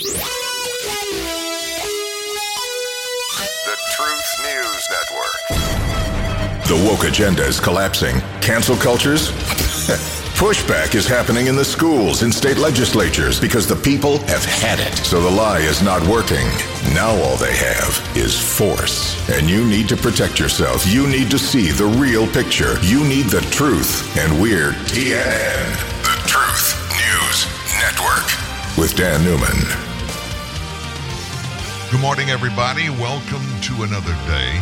The Truth News Network. The woke agenda is collapsing. Cancel cultures? Pushback is happening in the schools and state legislatures because the people have had it. So the lie is not working. Now all they have is force. And you need to protect yourself. You need to see the real picture. You need the truth. And we're TNN, the Truth News Network, with Dan Newman. Good morning, everybody. Welcome to another day.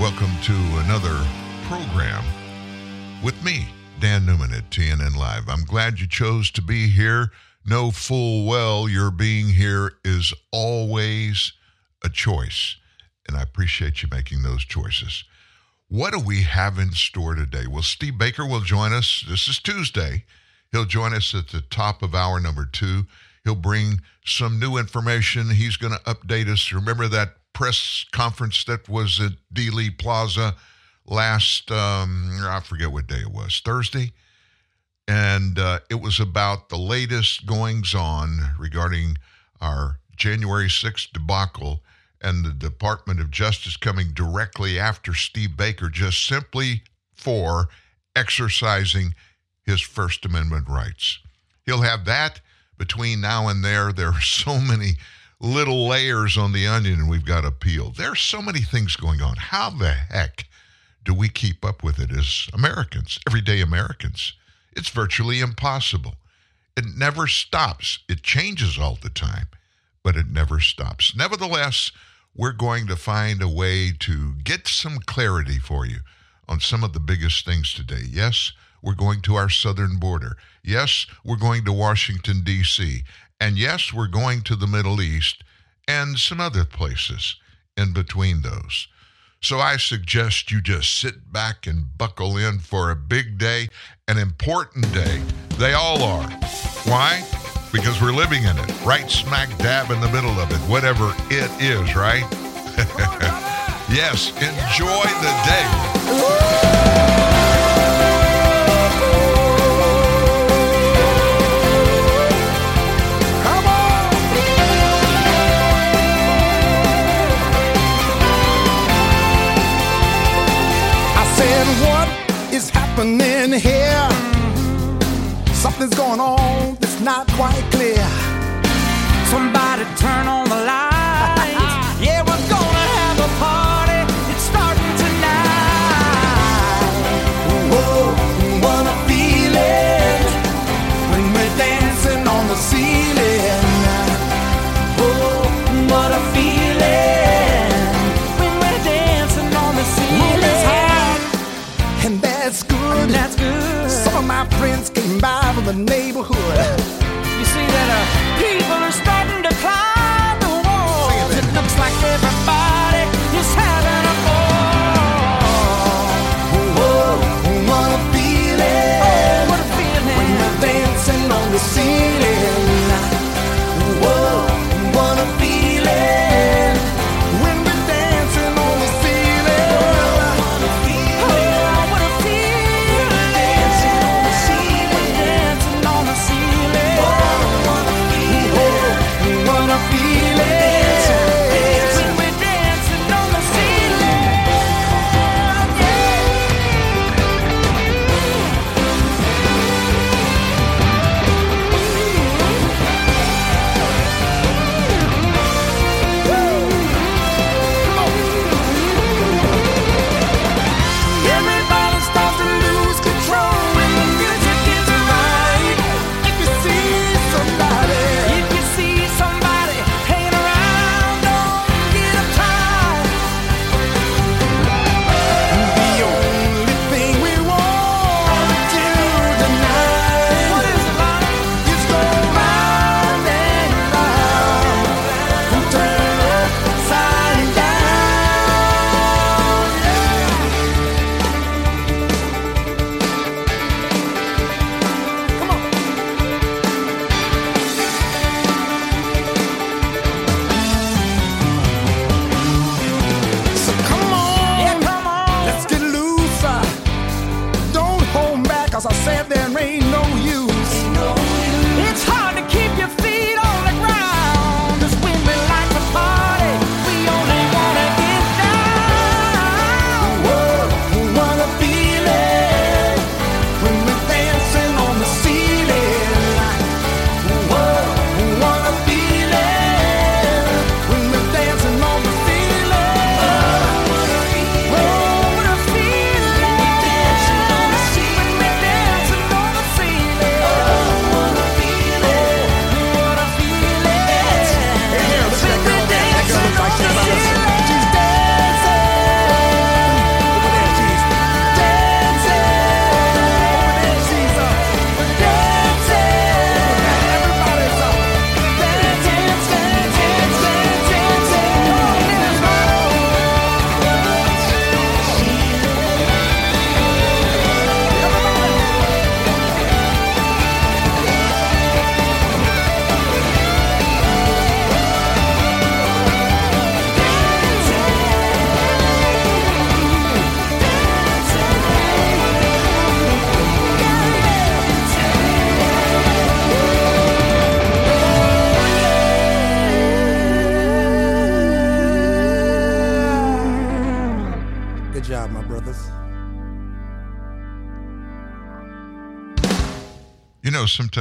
Welcome to another program with me, Dan Newman at TNN Live. I'm glad you chose to be here. Know full well your being here is always a choice, and I appreciate you making those choices. What do we have in store today? Well, Steve Baker will join us. This is Tuesday. He'll join us at the top of hour number two. He'll bring some new information. He's going to update us. Remember that press conference that was at Dealey Plaza last, um, I forget what day it was, Thursday? And uh, it was about the latest goings on regarding our January 6th debacle and the Department of Justice coming directly after Steve Baker just simply for exercising his First Amendment rights. He'll have that between now and there. There are so many little layers on the onion and we've got to peel. There are so many things going on. How the heck do we keep up with it as Americans, everyday Americans? It's virtually impossible. It never stops. It changes all the time, but it never stops. Nevertheless, we're going to find a way to get some clarity for you on some of the biggest things today. Yes, we're going to our southern border. Yes, we're going to Washington, D.C. And yes, we're going to the Middle East and some other places in between those. So I suggest you just sit back and buckle in for a big day, an important day. They all are. Why? Because we're living in it, right smack dab in the middle of it, whatever it is, right? yes, enjoy the day. Happening here? Something's going on that's not quite clear. Somebody turn on the lights. Good. That's good. Some of my friends came by from the neighborhood. You see that uh, people are starting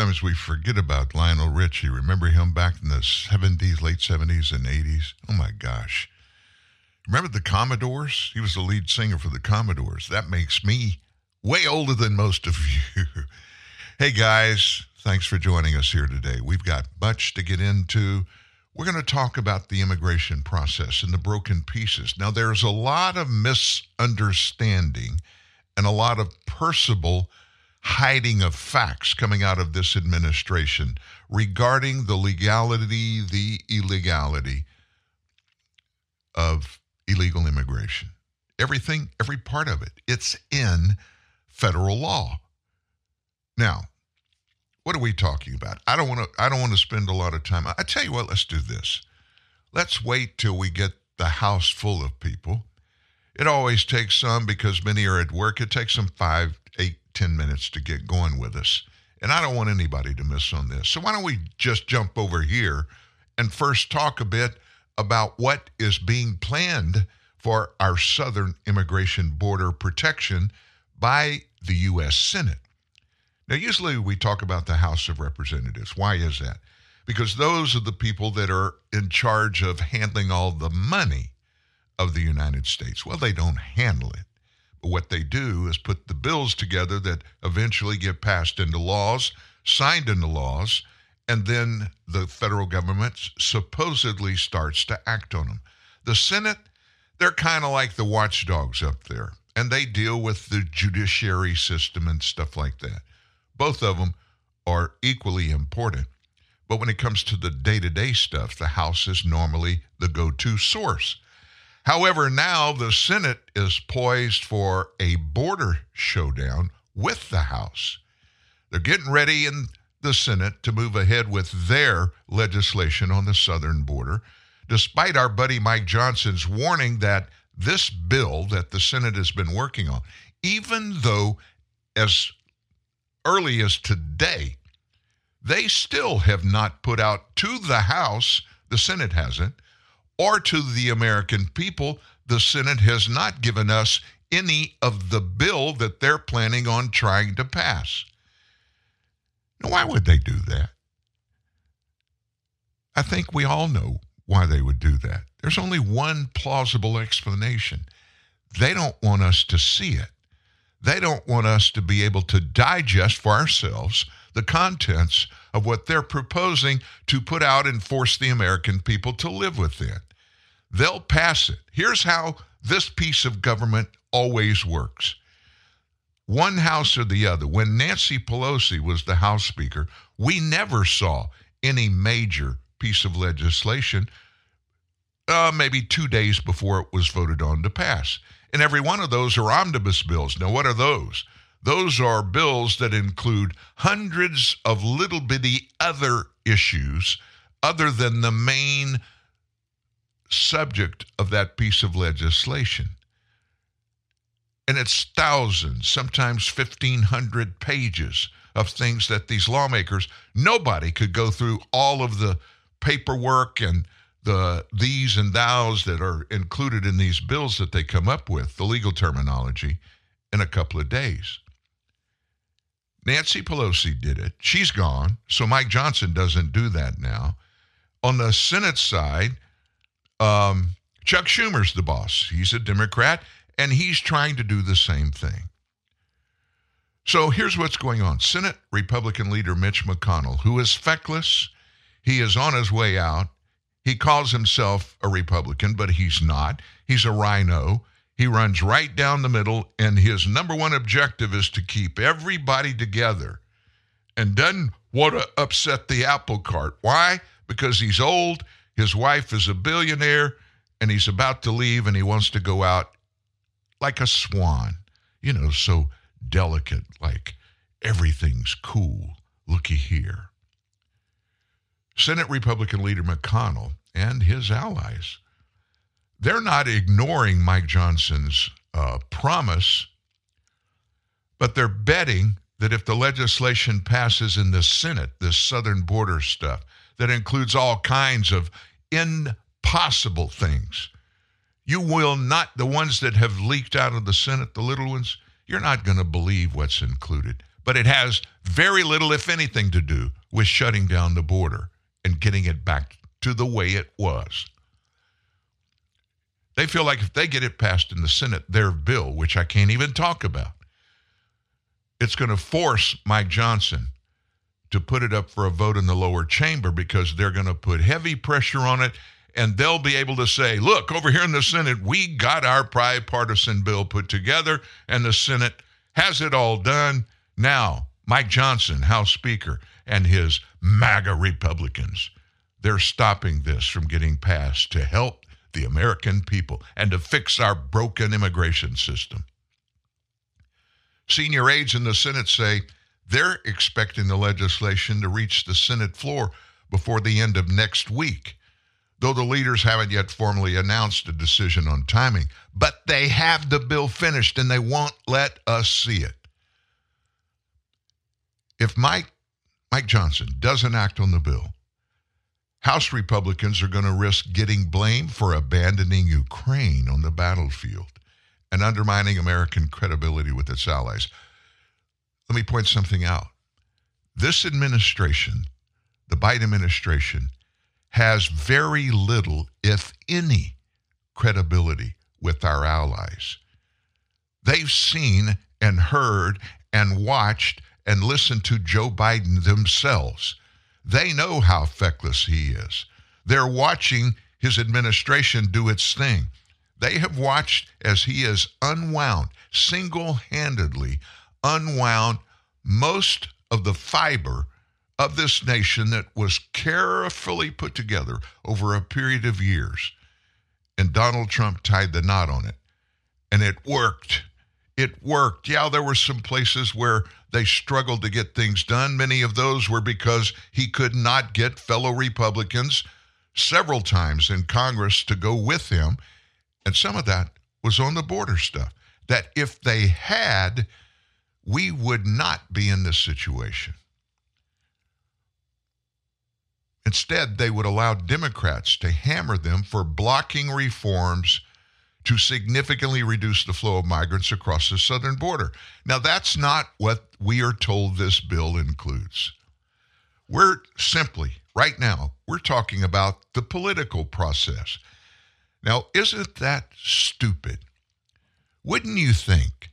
sometimes we forget about Lionel Richie. Remember him back in the 70s, late 70s and 80s? Oh my gosh. Remember the Commodores? He was the lead singer for the Commodores. That makes me way older than most of you. hey guys, thanks for joining us here today. We've got much to get into. We're going to talk about the immigration process and the broken pieces. Now, there's a lot of misunderstanding and a lot of percival hiding of facts coming out of this administration regarding the legality, the illegality of illegal immigration. Everything, every part of it, it's in federal law. Now, what are we talking about? I don't want to I don't want to spend a lot of time. I tell you what, let's do this. Let's wait till we get the house full of people. It always takes some because many are at work. It takes them five, eight, ten minutes to get going with us. And I don't want anybody to miss on this. So why don't we just jump over here and first talk a bit about what is being planned for our southern immigration border protection by the U.S. Senate. Now, usually we talk about the House of Representatives. Why is that? Because those are the people that are in charge of handling all the money of the United States. Well, they don't handle it. What they do is put the bills together that eventually get passed into laws, signed into laws, and then the federal government supposedly starts to act on them. The Senate, they're kind of like the watchdogs up there, and they deal with the judiciary system and stuff like that. Both of them are equally important. But when it comes to the day to day stuff, the House is normally the go to source. However, now the Senate is poised for a border showdown with the House. They're getting ready in the Senate to move ahead with their legislation on the southern border, despite our buddy Mike Johnson's warning that this bill that the Senate has been working on, even though as early as today, they still have not put out to the House, the Senate hasn't, or to the American people, the Senate has not given us any of the bill that they're planning on trying to pass. Now, why would they do that? I think we all know why they would do that. There's only one plausible explanation. They don't want us to see it. They don't want us to be able to digest for ourselves the contents of what they're proposing to put out and force the American people to live within. They'll pass it. Here's how this piece of government always works one house or the other. When Nancy Pelosi was the House Speaker, we never saw any major piece of legislation, uh, maybe two days before it was voted on to pass. And every one of those are omnibus bills. Now, what are those? Those are bills that include hundreds of little bitty other issues other than the main subject of that piece of legislation. And it's thousands, sometimes 1,500 pages of things that these lawmakers, nobody could go through all of the paperwork and the these and thous that are included in these bills that they come up with, the legal terminology, in a couple of days. Nancy Pelosi did it. She's gone. So Mike Johnson doesn't do that now. On the Senate side, um, Chuck Schumer's the boss. He's a Democrat, and he's trying to do the same thing. So here's what's going on Senate Republican leader Mitch McConnell, who is feckless, he is on his way out. He calls himself a Republican, but he's not. He's a RINO. He runs right down the middle, and his number one objective is to keep everybody together and doesn't want to upset the apple cart. Why? Because he's old, his wife is a billionaire, and he's about to leave, and he wants to go out like a swan, you know, so delicate, like everything's cool. Looky here. Senate Republican leader McConnell and his allies, they're not ignoring Mike Johnson's uh, promise, but they're betting that if the legislation passes in the Senate, this southern border stuff, that includes all kinds of impossible things, you will not, the ones that have leaked out of the Senate, the little ones, you're not going to believe what's included. but it has very little, if anything, to do with shutting down the border and getting it back to the way it was. They feel like if they get it passed in the Senate, their bill, which I can't even talk about, it's going to force Mike Johnson to put it up for a vote in the lower chamber because they're going to put heavy pressure on it and they'll be able to say, look, over here in the Senate, we got our bipartisan bill put together, and the Senate has it all done. Now, Mike Johnson, House Speaker, and his MAGA Republicans, they're stopping this from getting passed to help the American people and to fix our broken immigration system. Senior aides in the Senate say they're expecting the legislation to reach the Senate floor before the end of next week though the leaders haven't yet formally announced a decision on timing. But they have the bill finished and they won't let us see it. If Mike, Mike Johnson doesn't act on the bill, House Republicans are going to risk getting blamed for abandoning Ukraine on the battlefield and undermining American credibility with its allies. Let me point something out. This administration, the Biden administration, has very little, if any, credibility with our allies. They've seen and heard and watched and listened to Joe Biden themselves. They know how feckless he is. They're watching his administration do its thing. They have watched as he has unwound, single handedly unwound most of the fiber of this nation that was carefully put together over a period of years. And Donald Trump tied the knot on it. And it worked. It worked. Yeah, there were some places where they struggled to get things done. Many of those were because he could not get fellow Republicans several times in Congress to go with him. And some of that was on the border stuff. That if they had, we would not be in this situation. Instead, they would allow Democrats to hammer them for blocking reforms to significantly reduce the flow of migrants across the southern border. Now, that's not what we are told this bill includes. We're simply, right now, we're talking about the political process. Now, isn't that stupid? Wouldn't you think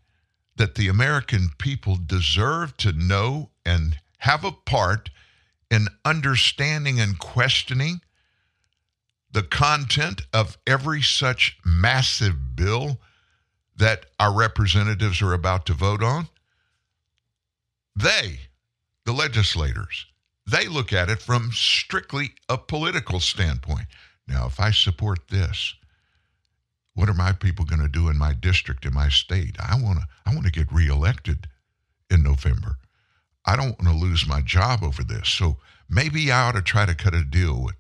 that the American people deserve to know and have a part in understanding and questioning the content of every such massive bill that our representatives are about to vote on? They, the legislators, they look at it from strictly a political standpoint. Now, if I support this, what are my people going to do in my district, in my state? I want to I want to get reelected in November. I don't want to lose my job over this. So maybe I ought to try to cut a deal with.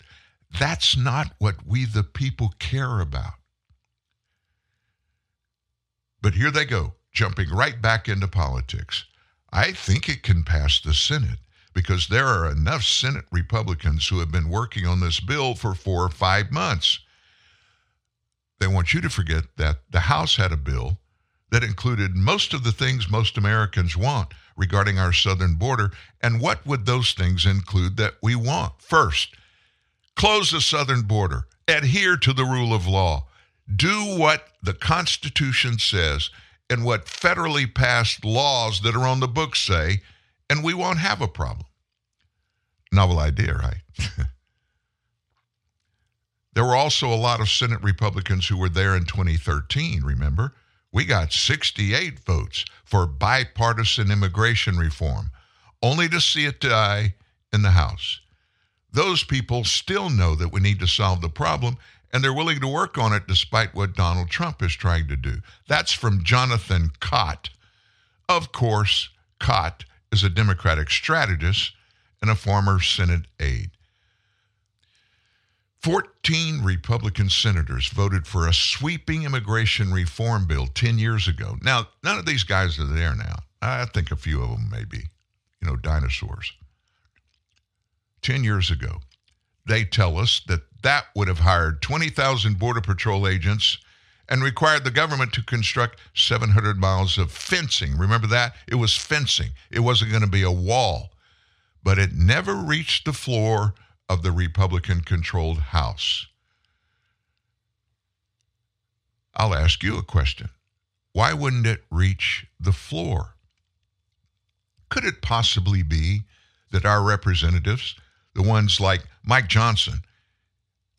That's not what we, the people, care about. But here they go, jumping right back into politics. I think it can pass the Senate because there are enough Senate Republicans who have been working on this bill for four or five months. They want you to forget that the House had a bill that included most of the things most Americans want regarding our southern border. And what would those things include that we want? First, close the southern border, adhere to the rule of law, do what the Constitution says and what federally passed laws that are on the books say, and we won't have a problem. Novel idea, right? there were also a lot of Senate Republicans who were there in 2013, remember? we got 68 votes for bipartisan immigration reform, only to see it die in the House. Those people still know that we need to solve the problem, and they're willing to work on it despite what Donald Trump is trying to do. That's from Jonathan Kott. Of course, Cott is a Democratic strategist and a former Senate aide. 14 Republican senators voted for a sweeping immigration reform bill 10 years ago. Now, none of these guys are there now. I think a few of them may be, you know, dinosaurs. 10 years ago, they tell us that that would have hired 20,000 Border Patrol agents and required the government to construct 700 miles of fencing. Remember that? It was fencing, it wasn't going to be a wall. But it never reached the floor of the Republican controlled House. I'll ask you a question. Why wouldn't it reach the floor? Could it possibly be that our representatives, the ones like Mike Johnson,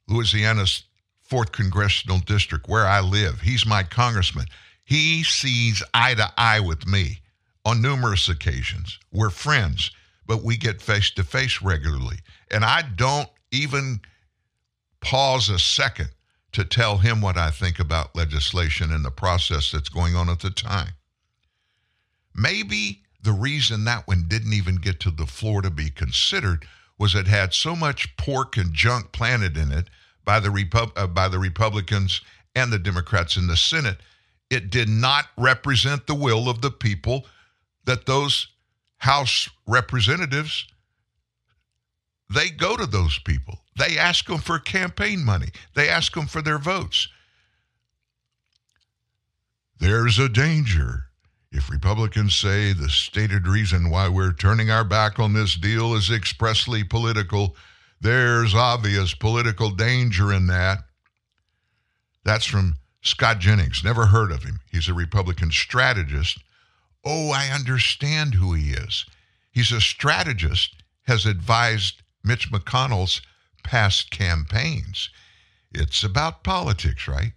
Louisiana's 4th Congressional District, where I live, he's my congressman, he sees eye to eye with me on numerous occasions. We're friends, but we get face to face regularly. And I don't even pause a second to tell him what I think about legislation and the process that's going on at the time. Maybe the reason that one didn't even get to the floor to be considered was it had so much pork and junk planted in it by the uh, by the Republicans and the Democrats in the Senate. It did not represent the will of the people that those House representatives they go to those people. They ask them for campaign money. They ask them for their votes. There's a danger if Republicans say the stated reason why we're turning our back on this deal is expressly political, there's obvious political danger in that. That's from Scott Jennings. Never heard of him. He's a Republican strategist. Oh, I understand who he is. He's a strategist, has advised Mitch McConnell's past campaigns. It's about politics, right?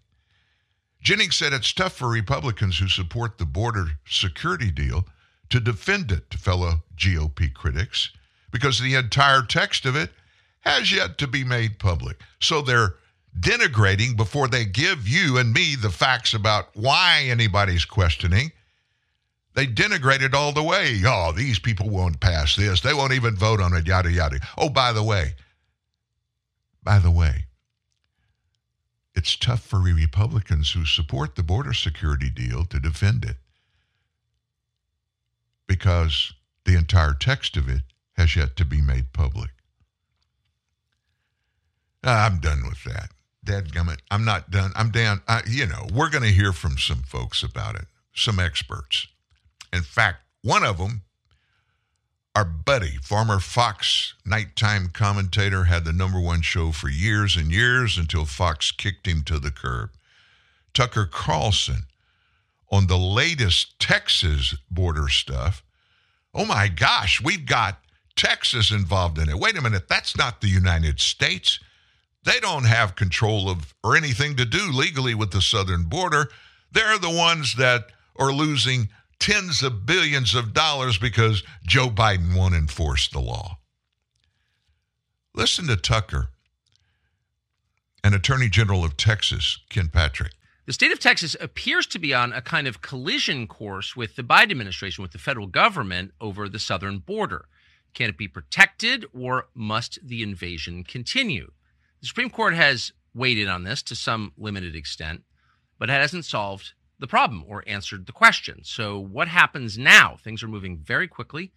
Jennings said it's tough for Republicans who support the border security deal to defend it to fellow GOP critics because the entire text of it has yet to be made public. So they're denigrating before they give you and me the facts about why anybody's questioning. They denigrate it all the way. Oh, these people won't pass this. They won't even vote on it, yada, yada. Oh, by the way, by the way, it's tough for Republicans who support the border security deal to defend it because the entire text of it has yet to be made public. I'm done with that. Dadgummit, I'm not done. I'm down. I, you know, we're going to hear from some folks about it, some experts. In fact, one of them our buddy, former Fox nighttime commentator, had the number one show for years and years until Fox kicked him to the curb. Tucker Carlson on the latest Texas border stuff. Oh my gosh, we've got Texas involved in it. Wait a minute, that's not the United States. They don't have control of or anything to do legally with the southern border. They're the ones that are losing tens of billions of dollars because Joe Biden won't enforce the law. Listen to Tucker and Attorney General of Texas, Ken Patrick. The state of Texas appears to be on a kind of collision course with the Biden administration, with the federal government over the southern border. Can it be protected or must the invasion continue? The Supreme Court has in on this to some limited extent, but it hasn't solved the problem or answered the question. So, what happens now? Things are moving very quickly,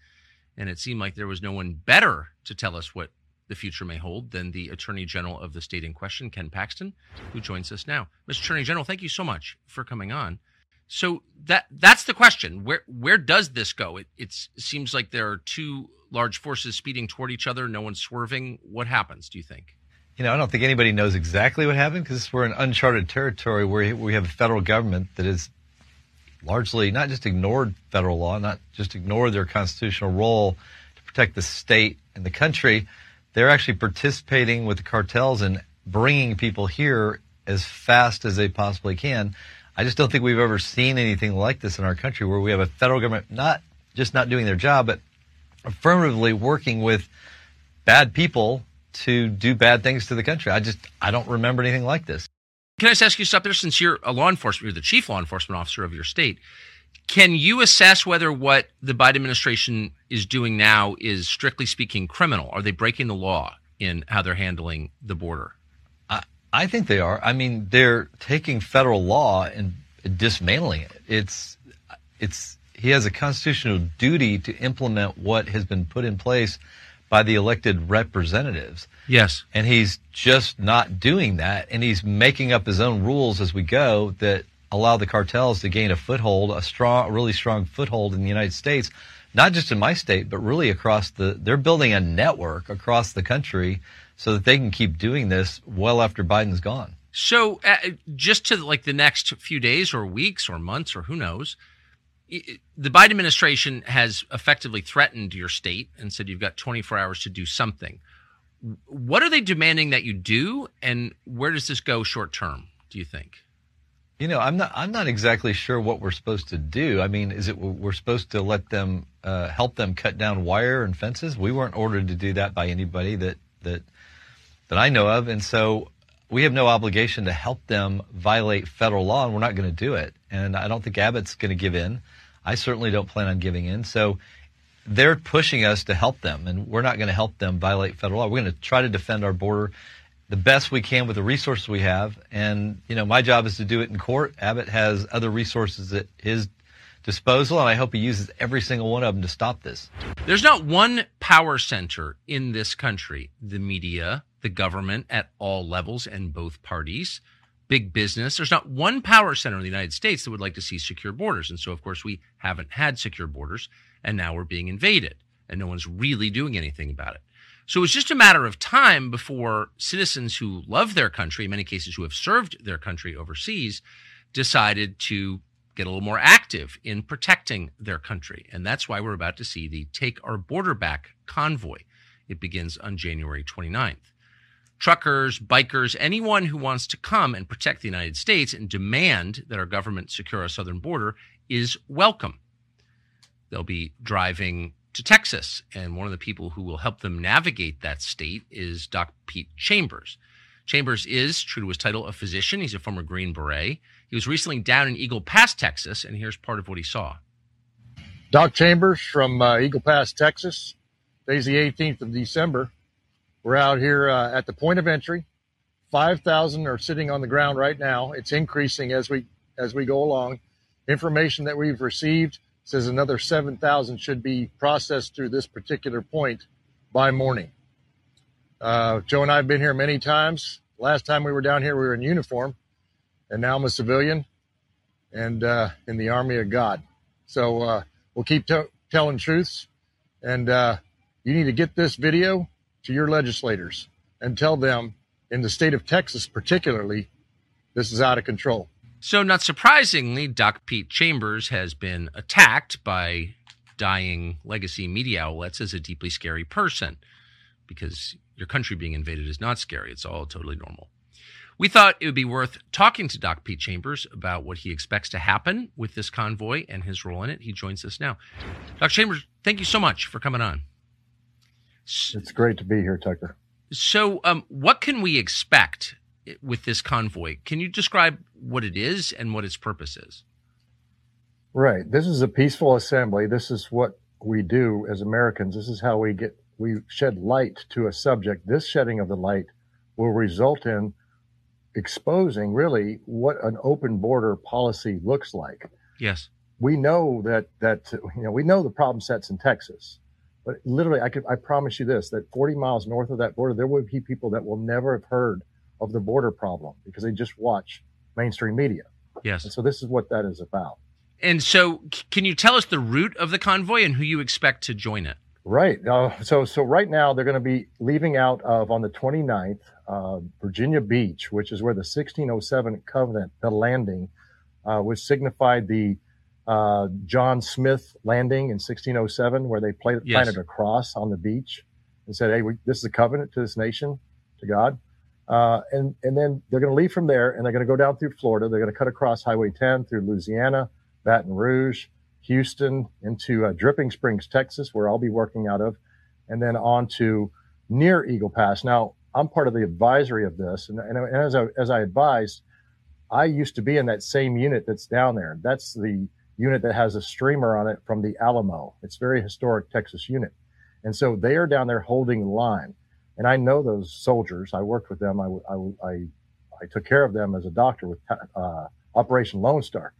and it seemed like there was no one better to tell us what the future may hold than the Attorney General of the state in question, Ken Paxton, who joins us now. Mr. Attorney General, thank you so much for coming on. So that that's the question. Where where does this go? It it seems like there are two large forces speeding toward each other. No one's swerving. What happens? Do you think? You know, I don't think anybody knows exactly what happened because we're in uncharted territory where we have a federal government that has largely not just ignored federal law, not just ignored their constitutional role to protect the state and the country. They're actually participating with the cartels and bringing people here as fast as they possibly can. I just don't think we've ever seen anything like this in our country where we have a federal government not just not doing their job, but affirmatively working with bad people to do bad things to the country. I just I don't remember anything like this. Can I just ask you something? Since you're a law enforcement, you're the chief law enforcement officer of your state. Can you assess whether what the Biden administration is doing now is strictly speaking criminal? Are they breaking the law in how they're handling the border? I, I think they are. I mean, they're taking federal law and dismantling it. It's it's he has a constitutional duty to implement what has been put in place by the elected representatives. Yes. And he's just not doing that. And he's making up his own rules as we go that allow the cartels to gain a foothold, a strong, a really strong foothold in the United States, not just in my state, but really across the, they're building a network across the country so that they can keep doing this well after Biden's gone. So, uh, just to like the next few days or weeks or months or who knows, the Biden administration has effectively threatened your state and said you've got 24 hours to do something. What are they demanding that you do, and where does this go short term? Do you think? You know, I'm not. I'm not exactly sure what we're supposed to do. I mean, is it we're supposed to let them uh, help them cut down wire and fences? We weren't ordered to do that by anybody that that that I know of, and so we have no obligation to help them violate federal law, and we're not going to do it. And I don't think Abbott's going to give in. I certainly don't plan on giving in. So they're pushing us to help them, and we're not going to help them violate federal law. We're going to try to defend our border the best we can with the resources we have. And, you know, my job is to do it in court. Abbott has other resources at his disposal, and I hope he uses every single one of them to stop this. There's not one power center in this country the media, the government at all levels and both parties big business. There's not one power center in the United States that would like to see secure borders. And so, of course, we haven't had secure borders, and now we're being invaded, and no one's really doing anything about it. So it's just a matter of time before citizens who love their country, in many cases who have served their country overseas, decided to get a little more active in protecting their country. And that's why we're about to see the Take Our Border Back convoy. It begins on January 29th truckers, bikers, anyone who wants to come and protect the United States and demand that our government secure our southern border is welcome. They'll be driving to Texas, and one of the people who will help them navigate that state is Doc Pete Chambers. Chambers is, true to his title, a physician. He's a former Green Beret. He was recently down in Eagle Pass, Texas, and here's part of what he saw. Doc Chambers from uh, Eagle Pass, Texas. Today's the 18th of December. We're out here uh, at the point of entry. 5,000 are sitting on the ground right now. It's increasing as we as we go along. Information that we've received says another 7,000 should be processed through this particular point by morning. Uh, Joe and I have been here many times. Last time we were down here, we were in uniform, and now I'm a civilian and uh, in the army of God. So uh, we'll keep t- telling truths, and uh, you need to get this video to your legislators and tell them, in the state of Texas particularly, this is out of control. So, not surprisingly, Doc Pete Chambers has been attacked by dying legacy media outlets as a deeply scary person because your country being invaded is not scary. It's all totally normal. We thought it would be worth talking to Doc Pete Chambers about what he expects to happen with this convoy and his role in it. He joins us now. Dr. Chambers, thank you so much for coming on. It's great to be here, Tucker. So, um, what can we expect with this convoy? Can you describe what it is and what its purpose is? Right. This is a peaceful assembly. This is what we do as Americans. This is how we get we shed light to a subject. This shedding of the light will result in exposing really what an open border policy looks like. Yes. We know that that you know we know the problem sets in Texas. But literally, I could, I promise you this, that 40 miles north of that border, there will be people that will never have heard of the border problem because they just watch mainstream media. Yes. And so this is what that is about. And so can you tell us the route of the convoy and who you expect to join it? Right. Uh, so, so right now they're going to be leaving out of on the 29th, uh, Virginia Beach, which is where the 1607 covenant, the landing, uh, which signified the uh, John Smith landing in 1607, where they planted, yes. planted a cross on the beach and said, "Hey, we, this is a covenant to this nation, to God." Uh, and and then they're going to leave from there, and they're going to go down through Florida. They're going to cut across Highway 10 through Louisiana, Baton Rouge, Houston, into uh, Dripping Springs, Texas, where I'll be working out of, and then on to near Eagle Pass. Now, I'm part of the advisory of this, and, and, and as I as I advised, I used to be in that same unit that's down there. That's the unit that has a streamer on it from the Alamo. It's very historic Texas unit. And so they are down there holding line. And I know those soldiers. I worked with them. I, I, I, I took care of them as a doctor with uh, Operation Lone Star.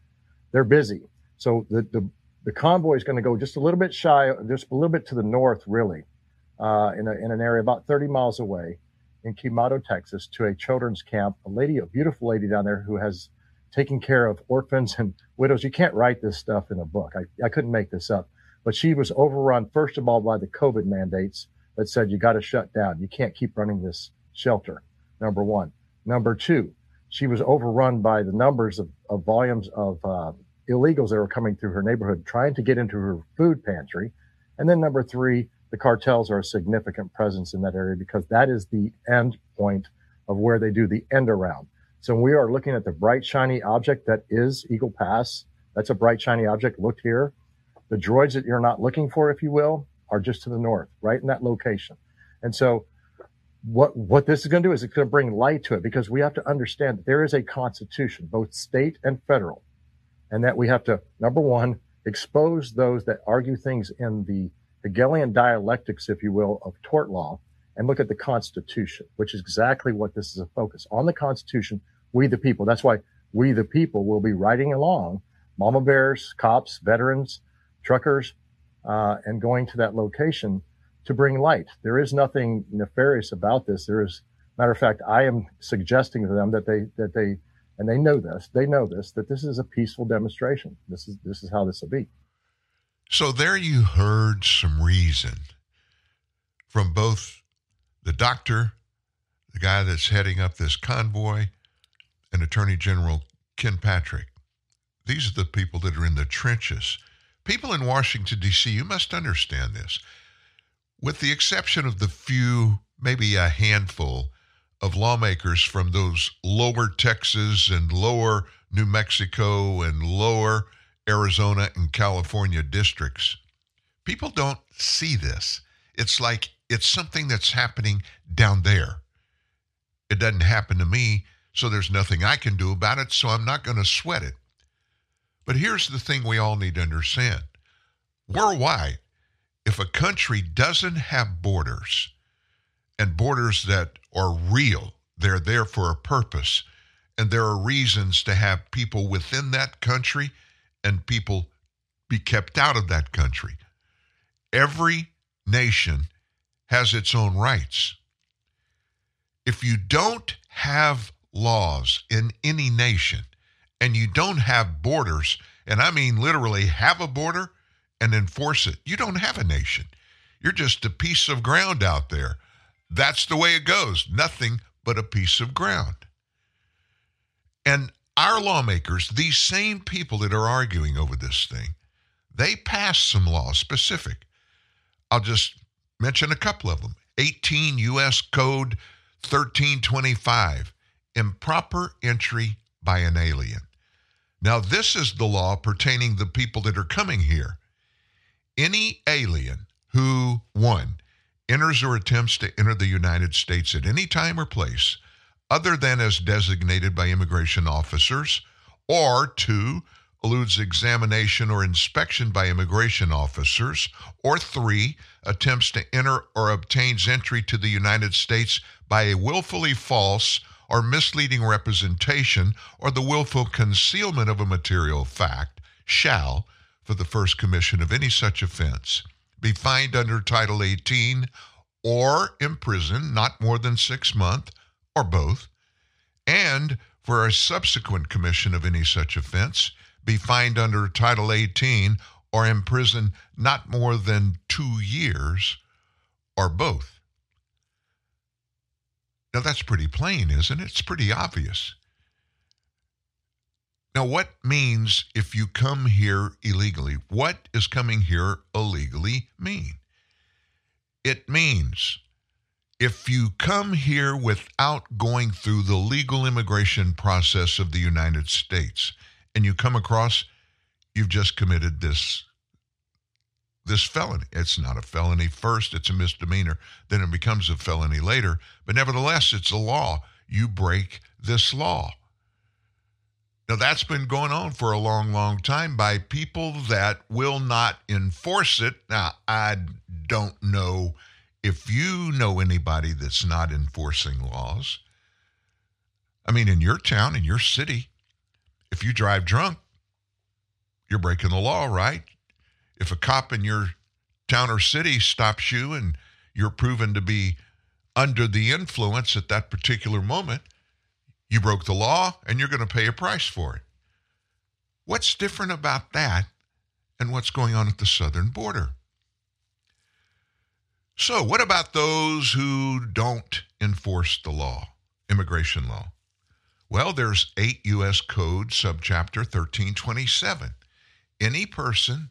They're busy. So the, the, the convoy is going to go just a little bit shy, just a little bit to the north, really, uh, in, a, in an area about 30 miles away in Quemado, Texas, to a children's camp. A lady, a beautiful lady down there who has taken care of orphans and widows. You can't write this stuff in a book. I, I couldn't make this up. But she was overrun, first of all, by the COVID mandates that said you got to shut down. You can't keep running this shelter. Number one. Number two, she was overrun by the numbers of, of volumes of uh, illegals that were coming through her neighborhood, trying to get into her food pantry. And then number three, the cartels are a significant presence in that area because that is the end point of where they do the end around. So we are looking at the bright, shiny object that is Eagle Pass. That's a bright, shiny object. Look here. The droids that you're not looking for, if you will, are just to the north, right in that location. And so what, what this is going to do is it's going to bring light to it because we have to understand that there is a constitution, both state and federal, and that we have to, number one, expose those that argue things in the Hegelian dialectics, if you will, of tort law and look at the Constitution, which is exactly what this is a focus on the Constitution. We the people. That's why we the people will be riding along, mama bears, cops, veterans, truckers, uh, and going to that location to bring light. There is nothing nefarious about this. There is, matter of fact, I am suggesting to them that they that they and they know this. They know this that this is a peaceful demonstration. This is this is how this will be. So there you heard some reason from both the doctor, the guy that's heading up this convoy, and Attorney General Ken Patrick. These are the people that are in the trenches. People in Washington, D.C., you must understand this. With the exception of the few, maybe a handful of lawmakers from those lower Texas and lower New Mexico and lower Arizona and California districts. People don't see this. It's like it's something that's happening down there. It doesn't happen to me, so there's nothing I can do about it, so I'm not going to sweat it. But here's the thing we all need to understand worldwide, if a country doesn't have borders, and borders that are real, they're there for a purpose, and there are reasons to have people within that country and people be kept out of that country. Every nation has its own rights. If you don't have laws in any nation and you don't have borders, and I mean literally have a border and enforce it, you don't have a nation. You're just a piece of ground out there. That's the way it goes. Nothing but a piece of ground. And our lawmakers, these same people that are arguing over this thing, they passed some laws specific. I'll just mention a couple of them 18 U.S. Code 1325, improper entry by an alien. Now, this is the law pertaining the people that are coming here. Any alien who, one, enters or attempts to enter the United States at any time or place other than as designated by immigration officers, or two, eludes examination or inspection by immigration officers, or three, attempts to enter or obtains entry to the United States by a willfully false or misleading representation or the willful concealment of a material fact, shall, for the first commission of any such offense, be fined under Title 18 or imprisoned not more than six months or both, and for a subsequent commission of any such offense, be fined under Title 18 or imprisoned not more than two years or both. Now, that's pretty plain, isn't it? It's pretty obvious. Now, what means if you come here illegally? What does coming here illegally mean? It means if you come here without going through the legal immigration process of the United States and you come across you've just committed this this felony. It's not a felony first it's a misdemeanor then it becomes a felony later but nevertheless it's a law. You break this law. Now that's been going on for a long long time by people that will not enforce it. Now i don't know if you know anybody that's not enforcing laws, I mean, in your town, in your city, if you drive drunk, you're breaking the law, right? If a cop in your town or city stops you and you're proven to be under the influence at that particular moment, you broke the law and you're going to pay a price for it. What's different about that and what's going on at the southern border? So, what about those who don't enforce the law, immigration law? Well, there's 8 U.S. Code, subchapter 1327. Any person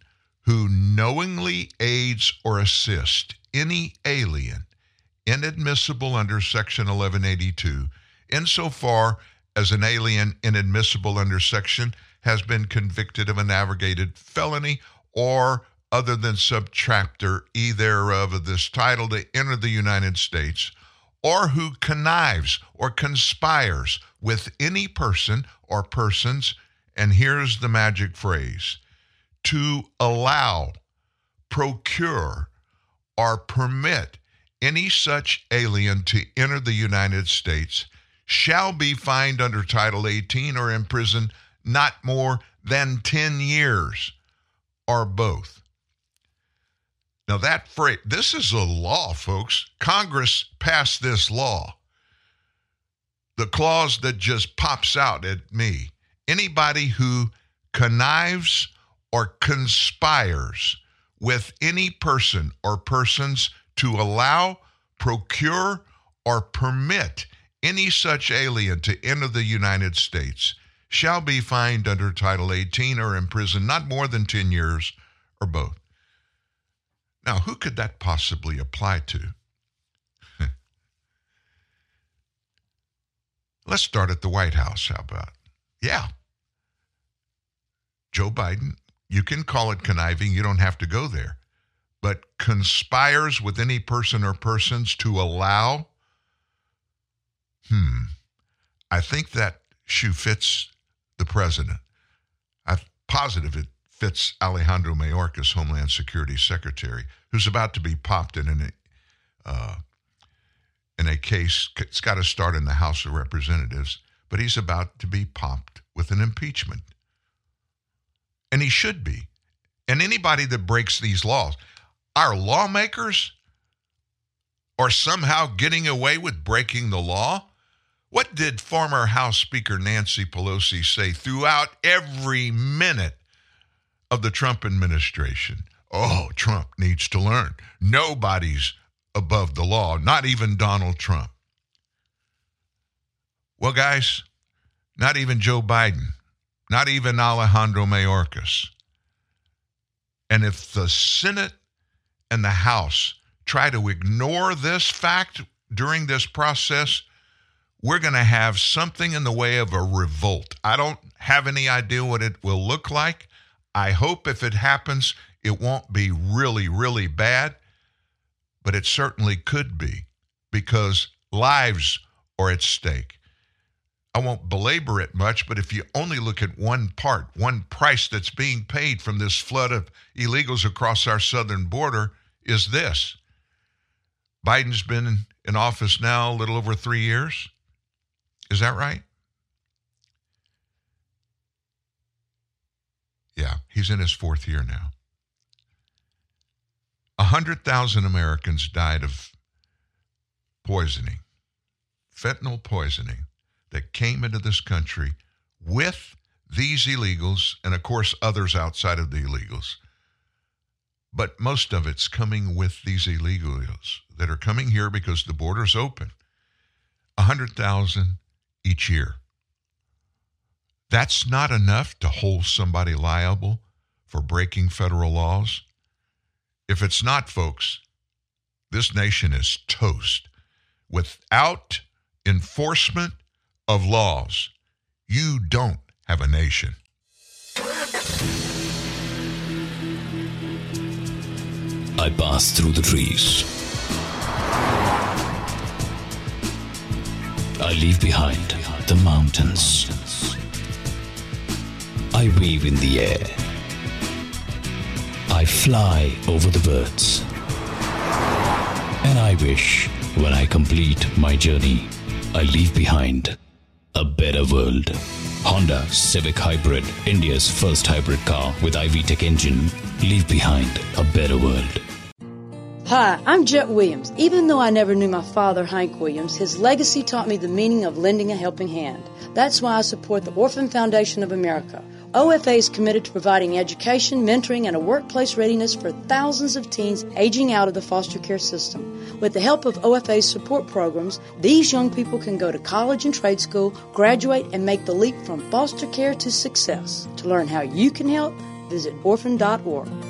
who knowingly aids or assists any alien inadmissible under Section 1182, insofar as an alien inadmissible under Section has been convicted of an aggravated felony or other than subchapter E thereof of this title to enter the United States, or who connives or conspires with any person or persons, and here's the magic phrase to allow, procure, or permit any such alien to enter the United States shall be fined under Title 18 or imprisoned not more than 10 years or both. Now, that phrase, this is a law, folks. Congress passed this law. The clause that just pops out at me anybody who connives or conspires with any person or persons to allow, procure, or permit any such alien to enter the United States shall be fined under Title 18 or imprisoned not more than 10 years or both. Now, who could that possibly apply to? Let's start at the White House. How about? Yeah. Joe Biden, you can call it conniving, you don't have to go there. But conspires with any person or persons to allow? Hmm. I think that shoe fits the president. I'm positive it fits Alejandro Mayorkas, Homeland Security Secretary, who's about to be popped in a uh, in a case. It's got to start in the House of Representatives, but he's about to be popped with an impeachment, and he should be. And anybody that breaks these laws, our lawmakers, are somehow getting away with breaking the law. What did former House Speaker Nancy Pelosi say throughout every minute of the Trump administration? Oh, Trump needs to learn. Nobody's above the law, not even Donald Trump. Well, guys, not even Joe Biden, not even Alejandro Mayorkas. And if the Senate and the House try to ignore this fact during this process, we're going to have something in the way of a revolt. I don't have any idea what it will look like. I hope if it happens, it won't be really, really bad, but it certainly could be because lives are at stake. I won't belabor it much, but if you only look at one part, one price that's being paid from this flood of illegals across our southern border is this Biden's been in office now a little over three years. Is that right? Yeah, he's in his fourth year now. 100,000 Americans died of poisoning, fentanyl poisoning, that came into this country with these illegals, and of course, others outside of the illegals. But most of it's coming with these illegals that are coming here because the border's open. 100,000 each year. That's not enough to hold somebody liable for breaking federal laws. If it's not, folks, this nation is toast. Without enforcement of laws, you don't have a nation. I pass through the trees. I leave behind the mountains. I weave in the air. I fly over the birds. And I wish when I complete my journey, I leave behind a better world. Honda Civic Hybrid, India's first hybrid car with i-VTEC engine, leave behind a better world. Hi, I'm Jet Williams. Even though I never knew my father, Hank Williams, his legacy taught me the meaning of lending a helping hand. That's why I support the Orphan Foundation of America. OFA is committed to providing education, mentoring, and a workplace readiness for thousands of teens aging out of the foster care system. With the help of OFA's support programs, these young people can go to college and trade school, graduate, and make the leap from foster care to success. To learn how you can help, visit orphan.org.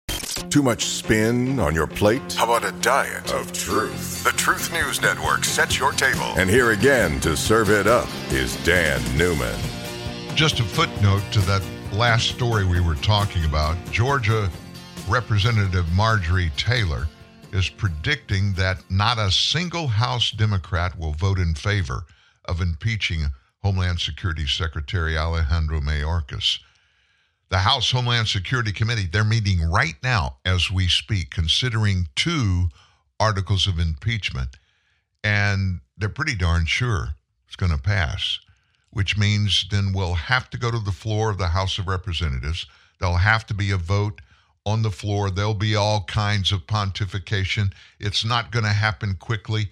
Too much spin on your plate? How about a diet of truth? The Truth News Network sets your table. And here again to serve it up is Dan Newman. Just a footnote to that last story we were talking about Georgia Representative Marjorie Taylor is predicting that not a single House Democrat will vote in favor of impeaching Homeland Security Secretary Alejandro Mayorkas. The House Homeland Security Committee, they're meeting right now as we speak, considering two articles of impeachment. And they're pretty darn sure it's going to pass, which means then we'll have to go to the floor of the House of Representatives. There'll have to be a vote on the floor. There'll be all kinds of pontification. It's not going to happen quickly.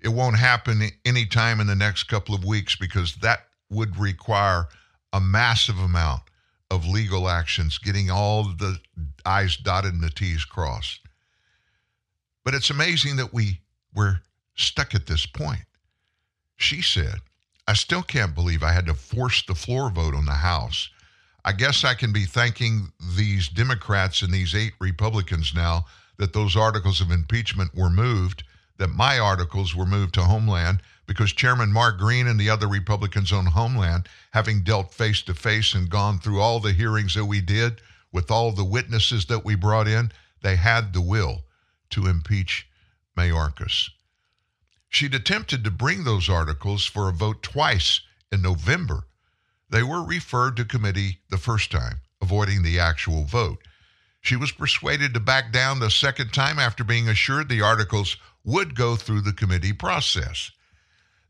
It won't happen anytime in the next couple of weeks because that would require a massive amount of legal actions, getting all the I's dotted and the T's crossed. But it's amazing that we were stuck at this point. She said, I still can't believe I had to force the floor vote on the House. I guess I can be thanking these Democrats and these eight Republicans now that those articles of impeachment were moved, that my articles were moved to Homeland, because Chairman Mark Green and the other Republicans on Homeland, having dealt face to face and gone through all the hearings that we did with all the witnesses that we brought in, they had the will to impeach Mayorkas. She'd attempted to bring those articles for a vote twice in November. They were referred to committee the first time, avoiding the actual vote. She was persuaded to back down the second time after being assured the articles would go through the committee process.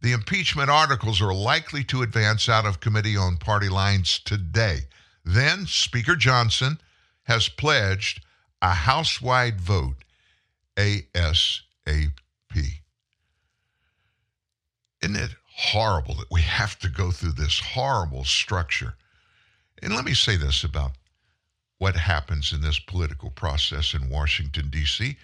The impeachment articles are likely to advance out of committee on party lines today. Then Speaker Johnson has pledged a House wide vote ASAP. Isn't it horrible that we have to go through this horrible structure? And let me say this about what happens in this political process in Washington, D.C.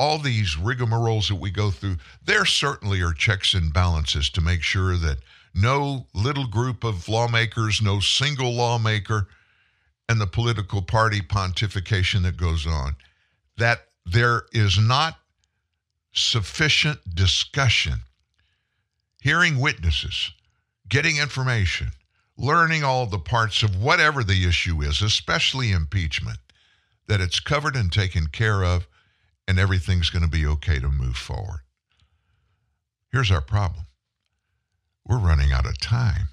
All these rigmaroles that we go through, there certainly are checks and balances to make sure that no little group of lawmakers, no single lawmaker, and the political party pontification that goes on, that there is not sufficient discussion, hearing witnesses, getting information, learning all the parts of whatever the issue is, especially impeachment, that it's covered and taken care of, and everything's going to be okay to move forward. Here's our problem we're running out of time.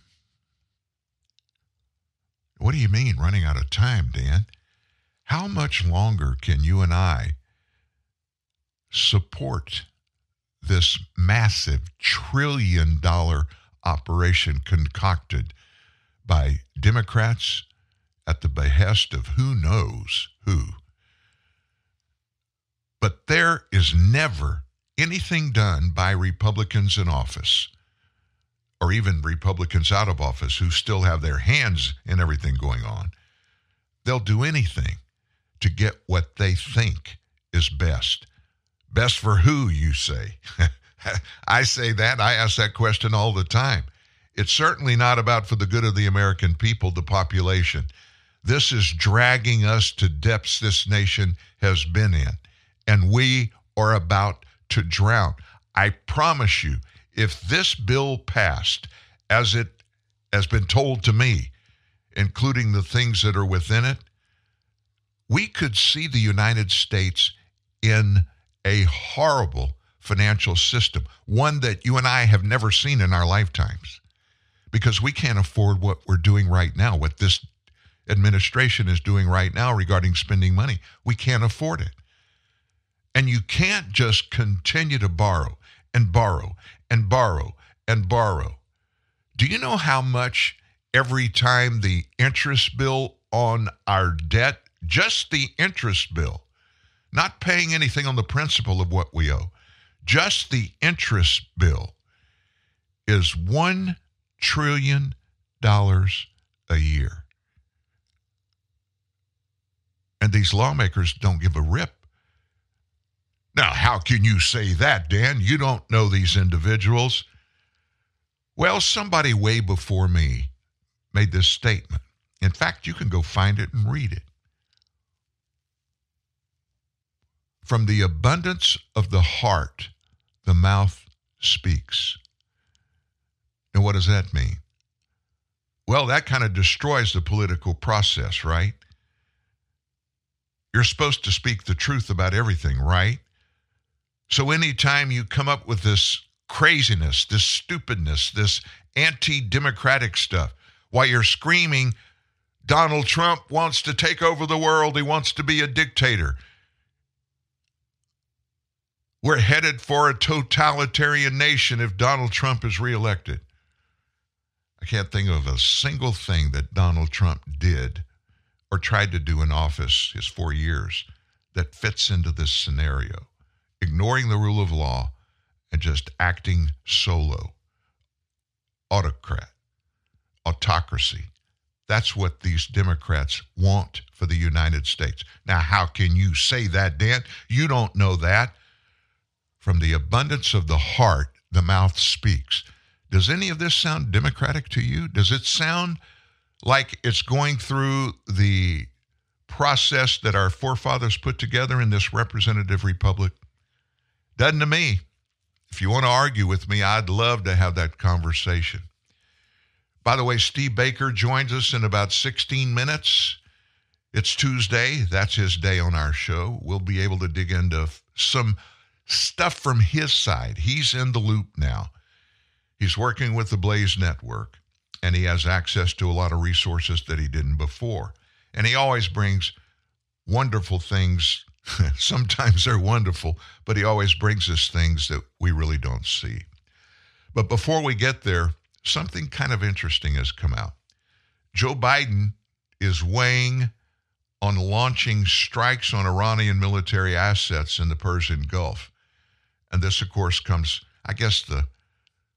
What do you mean, running out of time, Dan? How much longer can you and I support this massive trillion dollar operation concocted by Democrats at the behest of who knows who? But there is never anything done by Republicans in office or even Republicans out of office who still have their hands in everything going on. They'll do anything to get what they think is best Best for who, you say? I say that. I ask that question all the time. It's certainly not about for the good of the American people, the population. This is dragging us to depths this nation has been in, and we are about to drown. I promise you, if this bill passed as it has been told to me, including the things that are within it, we could see the United States in a horrible financial system, one that you and I have never seen in our lifetimes, because we can't afford what we're doing right now, what this administration is doing right now regarding spending money. We can't afford it. And you can't just continue to borrow and borrow and borrow and borrow. Do you know how much every time the interest bill on our debt, just the interest bill, not paying anything on the principal of what we owe, just the interest bill is $1 trillion dollars a year. And these lawmakers don't give a rip. Now, how can you say that, Dan? You don't know these individuals. Well, somebody way before me made this statement. In fact, you can go find it and read it. From the abundance of the heart, the mouth speaks. And what does that mean? Well, that kind of destroys the political process, right? You're supposed to speak the truth about everything, right? So anytime you come up with this craziness, this stupidness, this anti democratic stuff, while you're screaming, Donald Trump wants to take over the world, he wants to be a dictator. We're headed for a totalitarian nation if Donald Trump is reelected. I can't think of a single thing that Donald Trump did or tried to do in office his four years that fits into this scenario. Ignoring the rule of law and just acting solo. Autocrat, autocracy. That's what these Democrats want for the United States. Now, how can you say that, Dan? You don't know that. From the abundance of the heart, the mouth speaks. Does any of this sound democratic to you? Does it sound like it's going through the process that our forefathers put together in this representative republic? Doesn't to me. If you want to argue with me, I'd love to have that conversation. By the way, Steve Baker joins us in about 16 minutes. It's Tuesday. That's his day on our show. We'll be able to dig into some stuff from his side. He's in the loop now. He's working with the Blaze Network, and he has access to a lot of resources that he didn't before. And he always brings wonderful things. Sometimes they're wonderful, but he always brings us things that we really don't see. But before we get there, something kind of interesting has come out. Joe Biden is weighing on launching strikes on Iranian military assets in the Persian Gulf. And this, of course, comes, I guess, the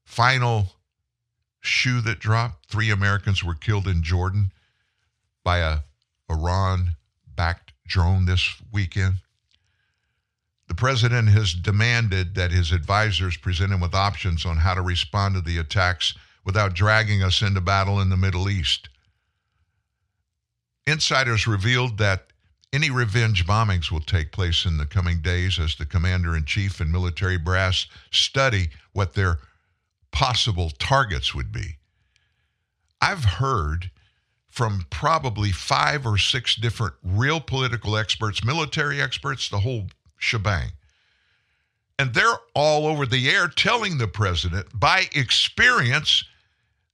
final shoe that dropped. Three Americans were killed in Jordan by a Iran backed drone this weekend. The president has demanded that his advisors present him with options on how to respond to the attacks without dragging us into battle in the Middle East. Insiders revealed that any revenge bombings will take place in the coming days as the commander in chief and military brass study what their possible targets would be. I've heard from probably five or six different real political experts, military experts, the whole shebang. And they're all over the air telling the president by experience,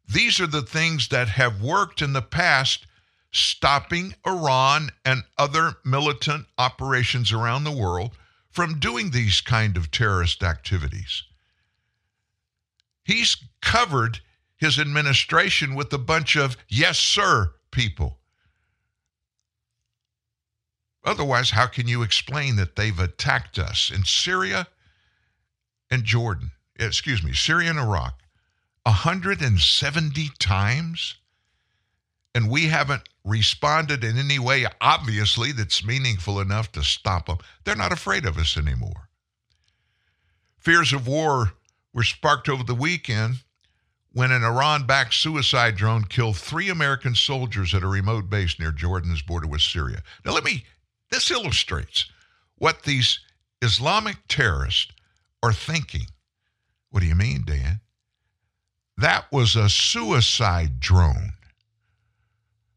these are the things that have worked in the past stopping Iran and other militant operations around the world from doing these kind of terrorist activities. He's covered his administration with a bunch of yes sir people. Otherwise, how can you explain that they've attacked us in Syria and Jordan? Eh, excuse me, Syria and Iraq 170 times? And we haven't responded in any way, obviously, that's meaningful enough to stop them. They're not afraid of us anymore. Fears of war were sparked over the weekend when an Iran backed suicide drone killed three American soldiers at a remote base near Jordan's border with Syria. Now, let me, this illustrates what these Islamic terrorists are thinking. What do you mean, Dan? That was a suicide drone.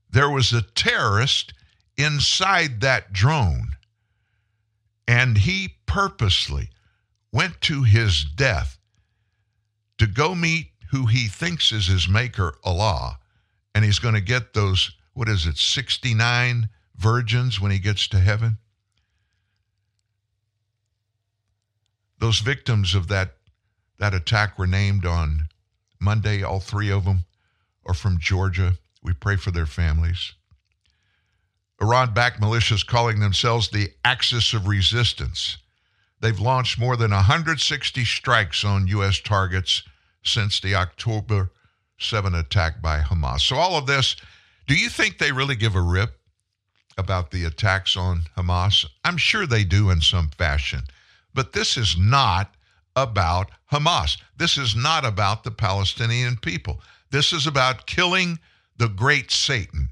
There was a terrorist inside that drone, and he purposely went to his death to go meet who he thinks is his maker, Allah, and he's going to get those, what is it, 69 virgins when he gets to heaven? Those victims of that, that attack were named on Monday, all three of them are from Georgia. We pray for their families. Iran backed militias calling themselves the Axis of Resistance. They've launched more than 160 strikes on U.S. targets since the October 7 attack by Hamas. So, all of this, do you think they really give a rip about the attacks on Hamas? I'm sure they do in some fashion. But this is not about Hamas. This is not about the Palestinian people. This is about killing the great Satan.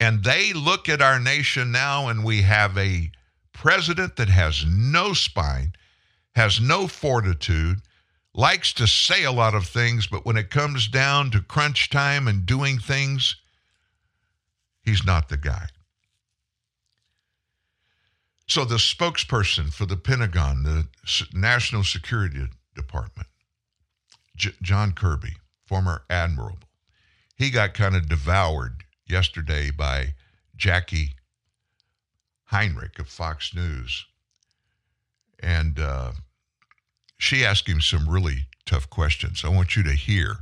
And they look at our nation now, and we have a president that has no spine, has no fortitude, likes to say a lot of things, but when it comes down to crunch time and doing things, he's not the guy. So, the spokesperson for the Pentagon, the National Security Department, J- John Kirby, former admiral, he got kind of devoured yesterday by Jacqui Heinrich of Fox News. And uh, she asked him some really tough questions. I want you to hear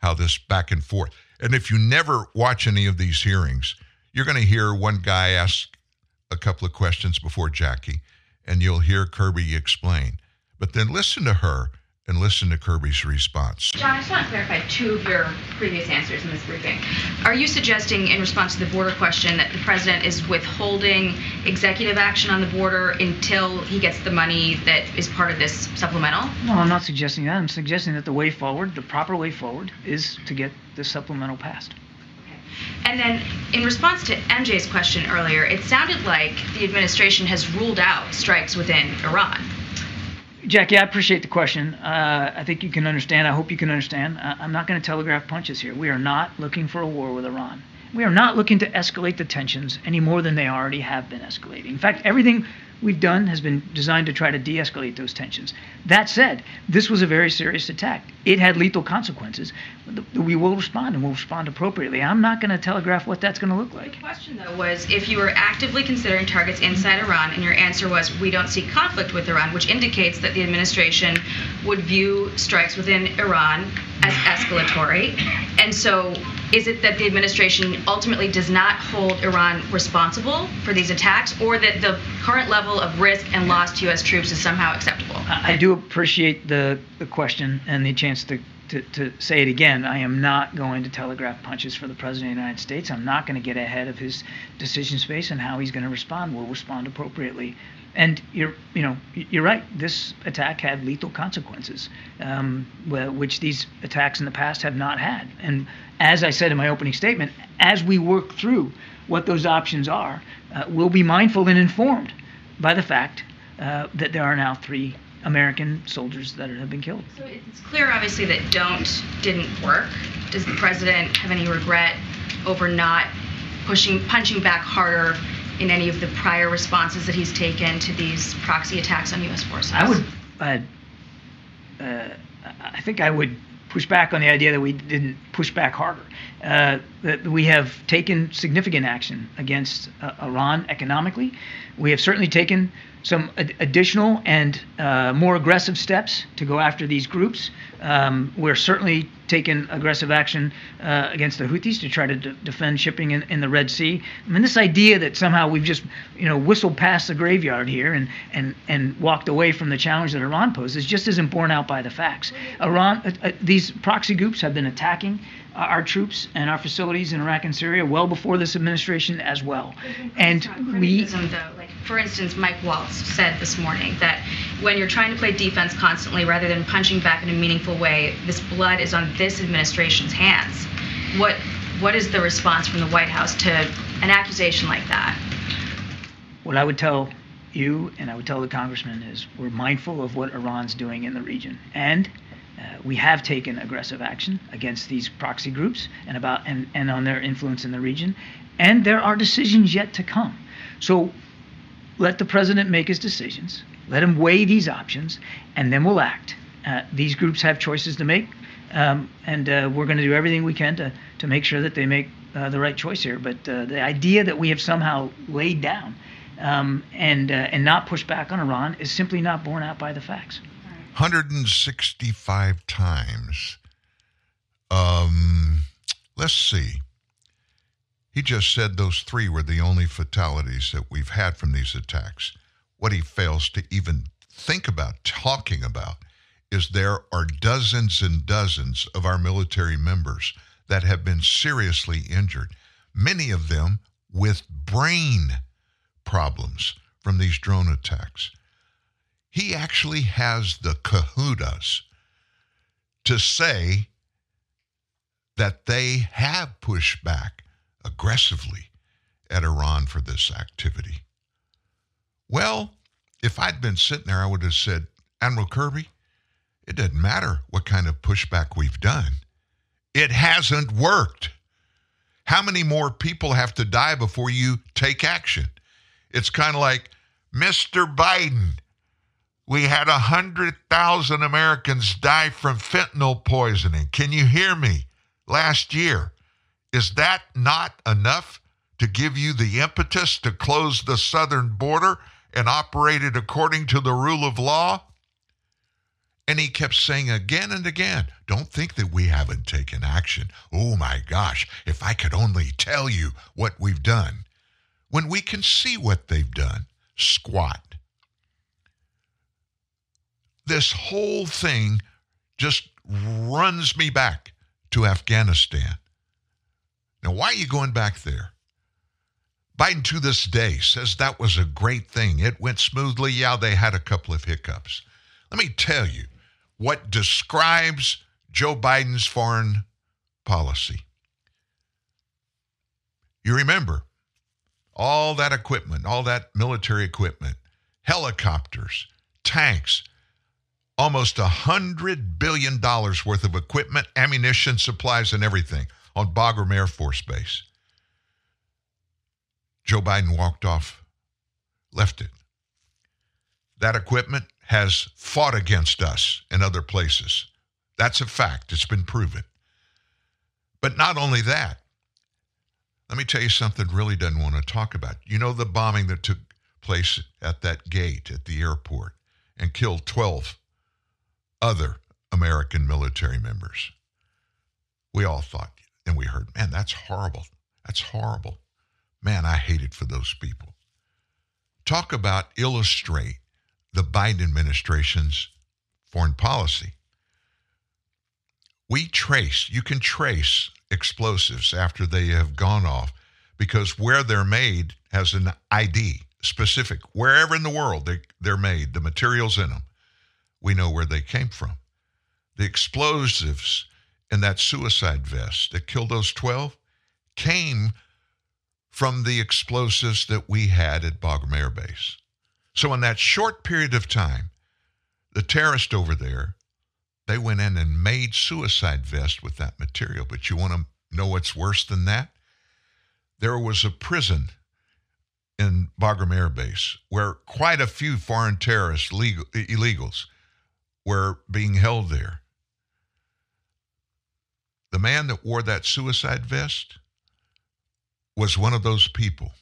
how this back and forth. And if you never watch any of these hearings, you're going to hear one guy ask a couple of questions before Jacqui, and you'll hear Kirby explain. But then listen to her and listen to Kirby's response. John, I just want to clarify two of your previous answers in this briefing. Are you suggesting, in response to the border question, that the president is withholding executive action on the border until he gets the money that is part of this supplemental? No, I'm not suggesting that. I'm suggesting that the way forward, the proper way forward, is to get this supplemental passed. And then, in response to MJ's question earlier, it sounded like the administration has ruled out strikes within Iran. Jacqui, I appreciate the question. Uh, I think you can understand. I hope you can understand. Uh, I'm not going to telegraph punches here. We are not looking for a war with Iran. We are not looking to escalate the tensions any more than they already have been escalating. In fact, everything we've done has been designed to try to de escalate those tensions. That said, this was a very serious attack. It had lethal consequences. We will respond and we'll respond appropriately. I'm not going to telegraph what that's going to look like. The question, though, was if you were actively considering targets inside Iran, and your answer was we don't see conflict with Iran, which indicates that the administration would view strikes within Iran as escalatory. And so, is it that the administration ultimately does not hold Iran responsible for these attacks, or that the current level of risk and loss to U.S. troops is somehow acceptable? I do appreciate the, the question and the chance to, to, to say it again. I am not going to telegraph punches for the President of the United States. I'm not going to get ahead of his decision space and how he's going to respond. We'll respond appropriately. And you're, you know, you're right. This attack had lethal consequences, um, which these attacks in the past have not had. And as I said in my opening statement, as we work through what those options are, uh, we'll be mindful and informed by the fact uh, that there are now three American soldiers that have been killed. So it's clear, obviously, that don't didn't work. Does the president have any regret over not pushing, punching back harder in any of the prior responses that he's taken to these proxy attacks on U.S. forces? I would, uh, uh, I think I would push back on the idea that we didn't push back harder. Uh, that we have taken significant action against uh, Iran economically. We have certainly taken some ad- additional and uh, more aggressive steps to go after these groups. Um, we're certainly taking aggressive action uh, against the Houthis to try to d- defend shipping in, in, the Red Sea. I mean, this idea that somehow we've just, you know, whistled past the graveyard here and, and, and walked away from the challenge that Iran poses just isn't borne out by the facts. Iran, uh, uh, these proxy groups have been attacking our troops and our facilities in Iraq and Syria well before this administration as well. And we, though, like for instance, Mike Waltz said this morning that when you're trying to play defense constantly rather than punching back in a meaningful way, this blood is on this administration's hands. What what is the response from the White House to an accusation like that? What I would tell you and I would tell the congressman is we're mindful of what Iran's doing in the region, and uh, we have taken aggressive action against these proxy groups and about and, and on their influence in the region, and there are decisions yet to come. So let the president make his decisions. Let him weigh these options, and then we'll act. Uh, these groups have choices to make, um, and uh, we're going to do everything we can to to make sure that they make uh, the right choice here. But uh, the idea that we have somehow laid down um, and uh, and not pushed back on Iran is simply not borne out by the facts. 165 times. Um, let's see. He just said those three were the only fatalities that we've had from these attacks. What he fails to even think about, talking about, is there are dozens and dozens of our military members that have been seriously injured, many of them with brain problems from these drone attacks. He actually has the kahunas to say that they have pushed back aggressively at Iran for this activity. Well, if I'd been sitting there, I would have said, Admiral Kirby, it doesn't matter what kind of pushback we've done. It hasn't worked. How many more people have to die before you take action? It's kind of like, Mr. Biden, we had 100,000 Americans die from fentanyl poisoning. Can you hear me? Last year. Is that not enough to give you the impetus to close the southern border and operate it according to the rule of law? And he kept saying again and again, don't think that we haven't taken action. Oh my gosh, if I could only tell you what we've done. When we can see what they've done, squat. This whole thing just runs me back to Afghanistan. Now, why are you going back there? Biden to this day says that was a great thing. It went smoothly. Yeah, they had a couple of hiccups. Let me tell you what describes Joe Biden's foreign policy. You remember all that equipment, all that military equipment, helicopters, tanks, almost a hundred billion dollars worth of equipment, ammunition, supplies, and everything on Bagram Air Force Base. Joe Biden walked off, left it. That equipment has fought against us in other places. That's a fact. It's been proven. But not only that, let me tell you something really doesn't want to talk about. You know the bombing that took place at that gate at the airport and killed 12 other American military members. We all thought and we heard, man, that's horrible. That's horrible. Man, I hate it for those people. Talk about illustrate the Biden administration's foreign policy. We trace, you can trace explosives after they have gone off because where they're made has an ID specific. Wherever in the world they, they're made, the materials in them, we know where they came from. The explosives in that suicide vest that killed those 12 came from the explosives that we had at Bagram Air Base. So, in that short period of time, the terrorists over there, they went in and made suicide vests with that material. But you want to know what's worse than that? There was a prison in Bagram Air Base where quite a few foreign terrorists, legal, illegals, were being held there. The man that wore that suicide vest was one of those people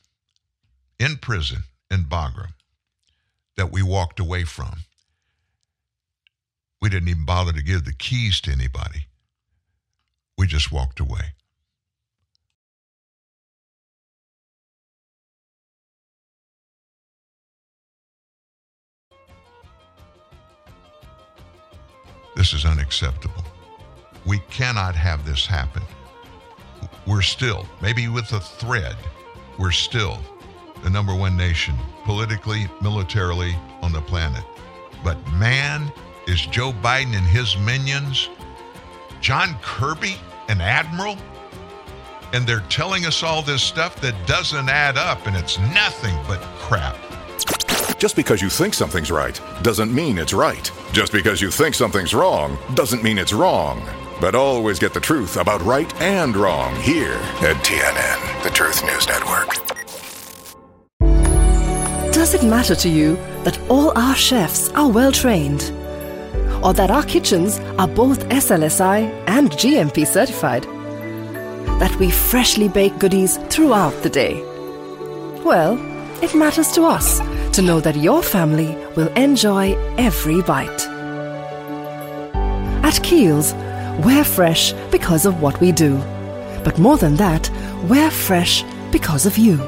in prison in Bagram that we walked away from. We didn't even bother to give the keys to anybody. We just walked away. This is unacceptable. We cannot have this happen. We're still, maybe with a thread, we're still the number one nation, politically, militarily on the planet. But man, is Joe Biden and his minions, John Kirby, an admiral? And they're telling us all this stuff that doesn't add up, and it's nothing but crap. Just because you think something's right doesn't mean it's right. Just because you think something's wrong doesn't mean it's wrong. But always get the truth about right and wrong here at TNN, the Truth News Network. Does it matter to you that all our chefs are well trained? Or that our kitchens are both SLSI and GMP certified? That we freshly bake goodies throughout the day? Well, it matters to us to know that your family will enjoy every bite. At Keells, we're fresh because of what we do. But more than that, we're fresh because of you.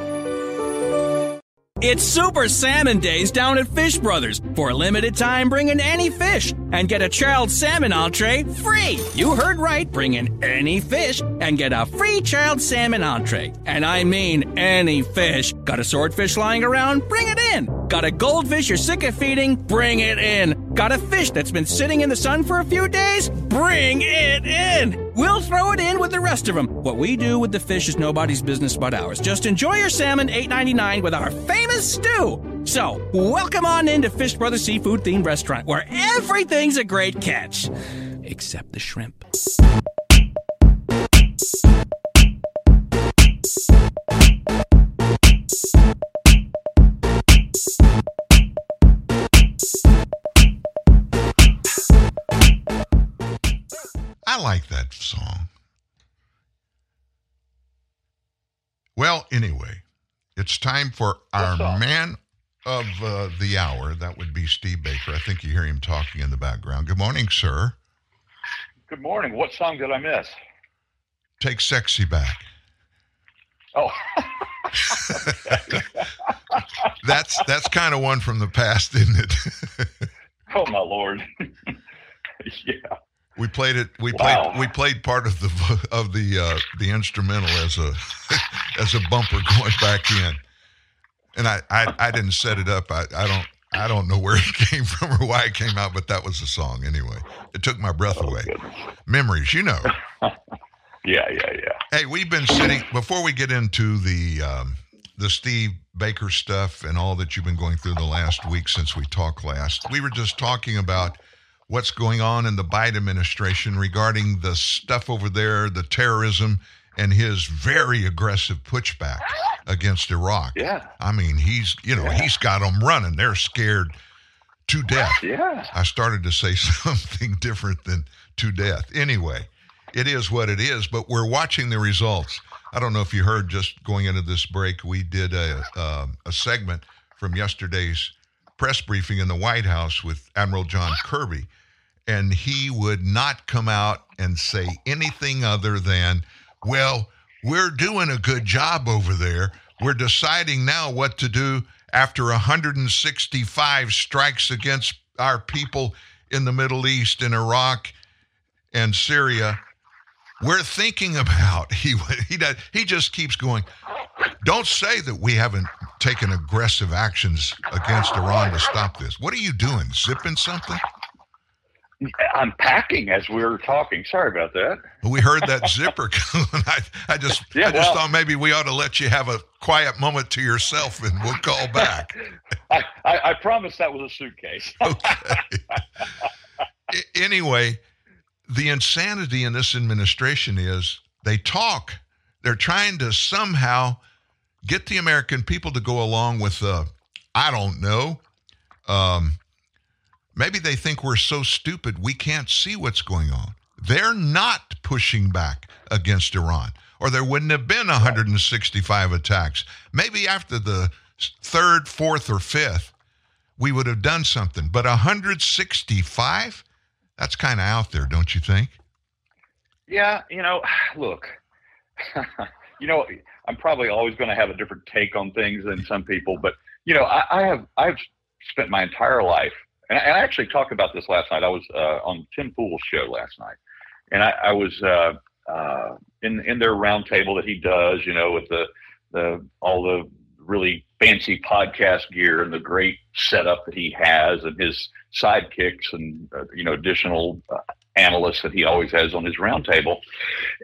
It's Super Salmon Days down at Fish Brothers. For a limited time, bring in any fish and get a child salmon entree free. You heard right. Bring in any fish and get a free child salmon entree. And I mean any fish. Got a swordfish lying around? Bring it in. Got a goldfish you're sick of feeding? Bring it in. Got a fish that's been sitting in the sun for a few days? Bring it in. We'll throw it in with the rest of them. What we do with the fish is nobody's business but ours. Just enjoy your salmon $8.99 with our famous stew. So, welcome on into Fish Brothers Seafood themed restaurant where everything's a great catch. Except the shrimp. I like that song. Well, anyway, it's time for our man of uh, the hour. That would be Steve Baker. I think you hear him talking in the background. Good morning, sir. Good morning. What song did I miss? Take sexy back. Oh, That's that's kind of one from the past, isn't it? oh my lord. yeah. we played it. We Wow. played we played part of the of the uh, the instrumental as a as a bumper going back in, and I I, I didn't set it up. I, I don't I don't know where it came from or why it came out, but that was the song anyway. It took my breath away. Memories, you know. Yeah, yeah, yeah. Hey, we've been sitting before we get into the um, the Steve Baker stuff and all that you've been going through the last week since we talked last. We were just talking about what's going on in the Biden administration regarding the stuff over there, the terrorism, and his very aggressive pushback against Iraq. Yeah. I mean, he's you know he's got them running. They're scared to death. Yeah. I started to say something different than to death. Anyway, it is what it is, but we're watching the results. I don't know if you heard just going into this break, we did a, um a segment from yesterday's press briefing in the White House with Admiral John Kirby, and he would not come out and say anything other than, well, we're doing a good job over there. We're deciding now what to do after 165 strikes against our people in the Middle East, in Iraq, and Syria. We're thinking about he he does he just keeps going. Don't say that we haven't taken aggressive actions against Iran to stop this. What are you doing? Zipping something? I'm packing as we were talking. Sorry about that. We heard that zipper. I, I just Yeah, I just well- thought maybe we ought to let you have a quiet moment to yourself and we'll call back. I, I, I promise that was a suitcase. I- anyway, the insanity in this administration is they talk. They're trying to somehow get the American people to go along with uh, I don't know. Um, maybe they think we're so stupid we can't see what's going on. They're not pushing back against Iran, or there wouldn't have been 165 attacks. Maybe after the third, fourth, or fifth, we would have done something. But 165? That's kind of out there, don't you think? Yeah, you know, look, you know, I'm probably always going to have a different take on things than some people, but you know, I, I have I've spent my entire life, and I, actually talked about this last night. I was uh, on Tim Pool's show last night, and I, I was uh, uh, in in their roundtable that he does, you know, with the the all the really fancy podcast gear and the great setup that he has and his sidekicks and uh, you know additional uh, analysts that he always has on his roundtable.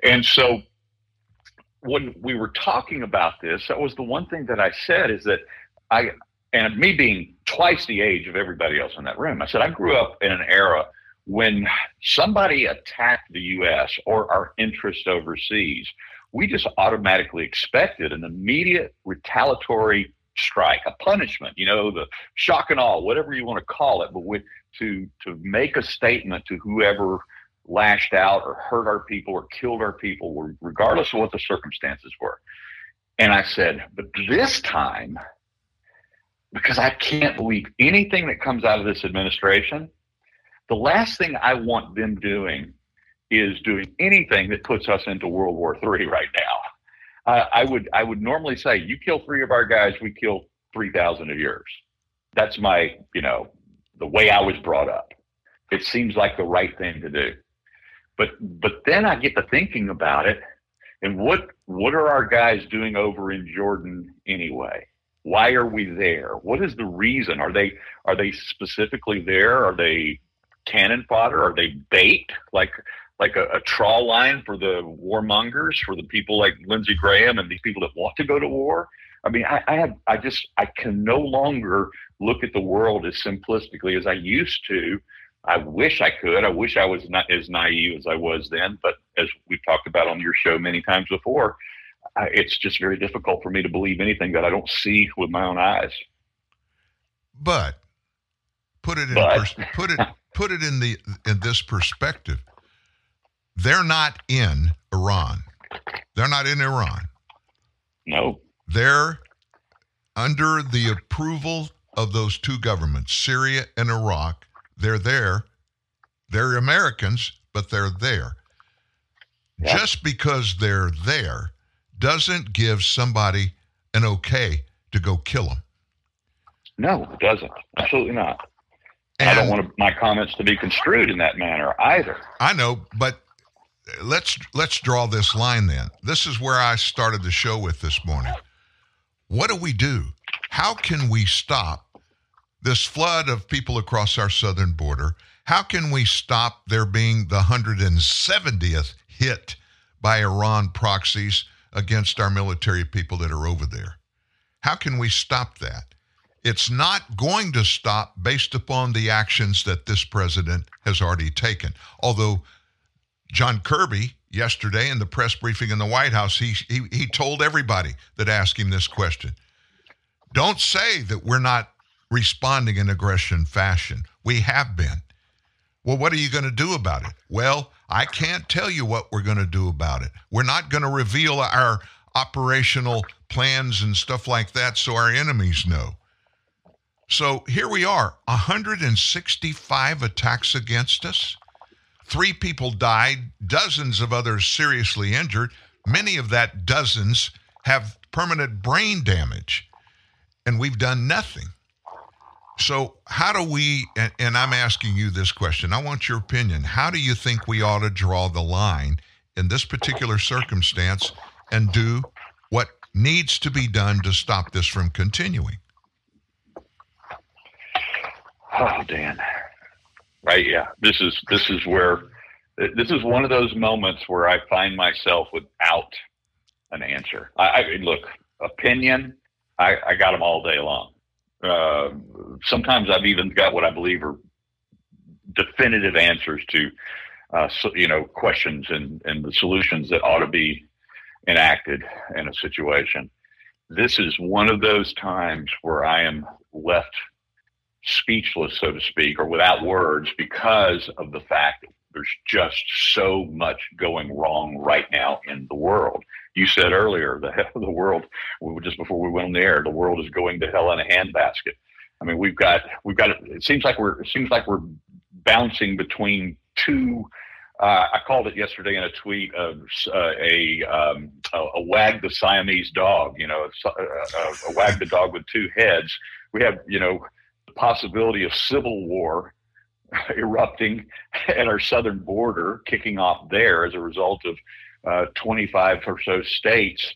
And so when we were talking about this, that was the one thing that I said is that I and me being twice the age of everybody else in that room, I said I grew up in an era when somebody attacked the U.S. or our interests overseas, we just automatically expected an immediate retaliatory strike, a punishment, you know, the shock and awe, whatever you want to call it, but with, to to make a statement to whoever lashed out or hurt our people or killed our people, regardless of what the circumstances were. And I said, but this time, because I can't believe anything that comes out of this administration, the last thing I want them doing is doing anything that puts us into World War III right now. Uh, I would I would normally say you kill three of our guys, we kill three thousand of yours. That's my you know the way I was brought up. It seems like the right thing to do. But but then I get to thinking about it, and what what are our guys doing over in Jordan anyway? Why are we there? What is the reason? Are they are they specifically there? Are they cannon fodder? Are they bait like like a, a trawl line for the warmongers, for the people like Lindsey Graham and these people that want to go to war? I mean, I, I have I just I can no longer look at the world as simplistically as I used to I wish I could. I wish I was not as naive as I was then. But as we've talked about on your show many times before, I, it's just very difficult for me to believe anything that I don't see with my own eyes. But put it in But. pers- put it put it in the in this perspective. They're not in Iran. They're not in Iran. No. They're under the approval of those two governments, Syria and Iraq. They're there. They're Americans, but they're there. Just because they're there doesn't give somebody an okay to go kill them. No, it doesn't. Absolutely not. And I don't want to, my comments to be construed in that manner either. I know, but let's let's draw this line then. This is where I started the show with this morning. What do we do? How can we stop this flood of people across our southern border? How can we stop there being the 170th hit by Iran proxies against our military people that are over there? How can we stop that? It's not going to stop based upon the actions that this president has already taken. Although John Kirby yesterday in the press briefing in the White House, he, he, he told everybody that asked him this question Don't say that we're not responding in aggression fashion. We have been. Well, what are you going to do about it? Well, I can't tell you what we're going to do about it. We're not going to reveal our operational plans and stuff like that so our enemies know. So here we are 165 attacks against us. Three people died, dozens of others seriously injured. Many of that dozens have permanent brain damage, and we've done nothing. So, how do we, and, and I'm asking you this question, I want your opinion. How do you think we ought to draw the line in this particular circumstance and do what needs to be done to stop this from continuing? Oh, Dan. Right? Yeah. This is this is where this is one of those moments where I find myself without an answer. I, I look opinion. I, I got them all day long. Uh, sometimes I've even got what I believe are definitive answers to, uh, so, you know, questions and, and the solutions that ought to be enacted in a situation. This is one of those times where I am left speechless, so to speak, or without words because of the fact that there's just so much going wrong right now in the world. You said earlier, the the world, just before we went on the air, the world is going to hell in a handbasket. I mean, we've got, we've got, it seems like we're, it seems like we're bouncing between two, uh, I called it yesterday in a tweet of uh, a, um, a, a wag the Siamese dog, you know, a, a, a wag the dog with two heads. We have, you know, the possibility of civil war erupting at our southern border, kicking off there as a result of uh, 25 or so states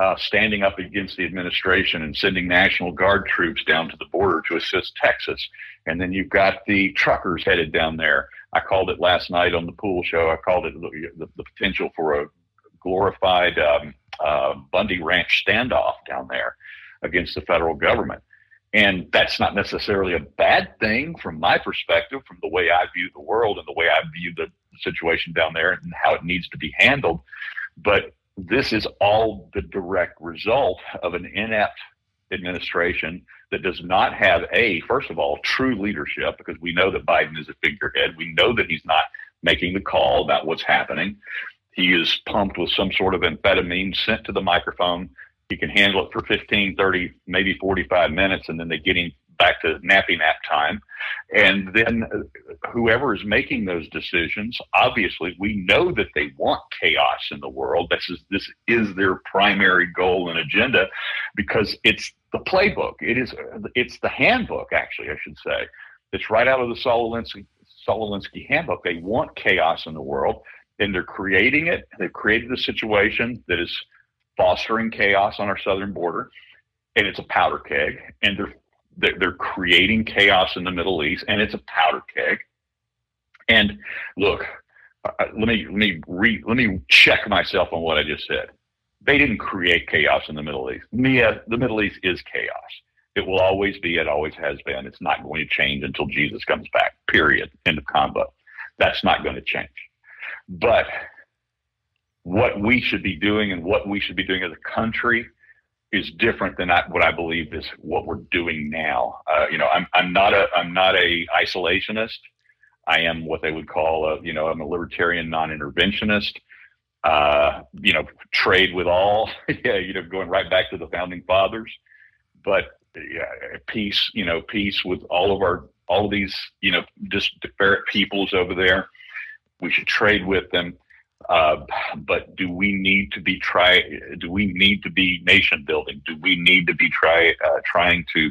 uh, standing up against the administration and sending National Guard troops down to the border to assist Texas. And then you've got the truckers headed down there. I called it last night on the pool show. I called it the, the, potential for a glorified um, uh, Bundy Ranch standoff down there against the federal government. And that's not necessarily a bad thing from my perspective, from the way I view the world and the way I view the situation down there and how it needs to be handled. But this is all the direct result of an inept administration that does not have a first of all true leadership because we know that Biden is a figurehead. We know that he's not making the call about what's happening. He is pumped with some sort of amphetamine sent to the microphone. He can handle it for 15, 30, maybe 45 minutes, and then they get him back to nappy nap time. And then whoever is making those decisions, obviously, we know that they want chaos in the world. This is this is their primary goal and agenda, because it's the playbook. It is it's the handbook, actually, I should say. It's right out of the Sololinsky, Alinsky handbook. They want chaos in the world, and they're creating it. They've created a situation that is fostering chaos on our southern border, and it's a powder keg. And they're they're creating chaos in the Middle East, and it's a powder keg. And look, let me let me re, let me check myself on what I just said. They didn't create chaos in the Middle East. Mia, the Middle East is chaos. It will always be. It always has been. It's not going to change until Jesus comes back. Period. End of combo. That's not going to change. But what we should be doing and what we should be doing as a country is different than what I believe is what we're doing now. Uh, you know, I'm I'm not a I'm not a isolationist. I am what they would call a you know I'm a libertarian non-interventionist. Uh, you know, trade with all. yeah, you know, going right back to the founding fathers. But yeah, peace. You know, peace with all of our all of these you know disparate peoples over there. We should trade with them uh, but do we need to be try? Do we need to be nation building? Do we need to be try uh, trying to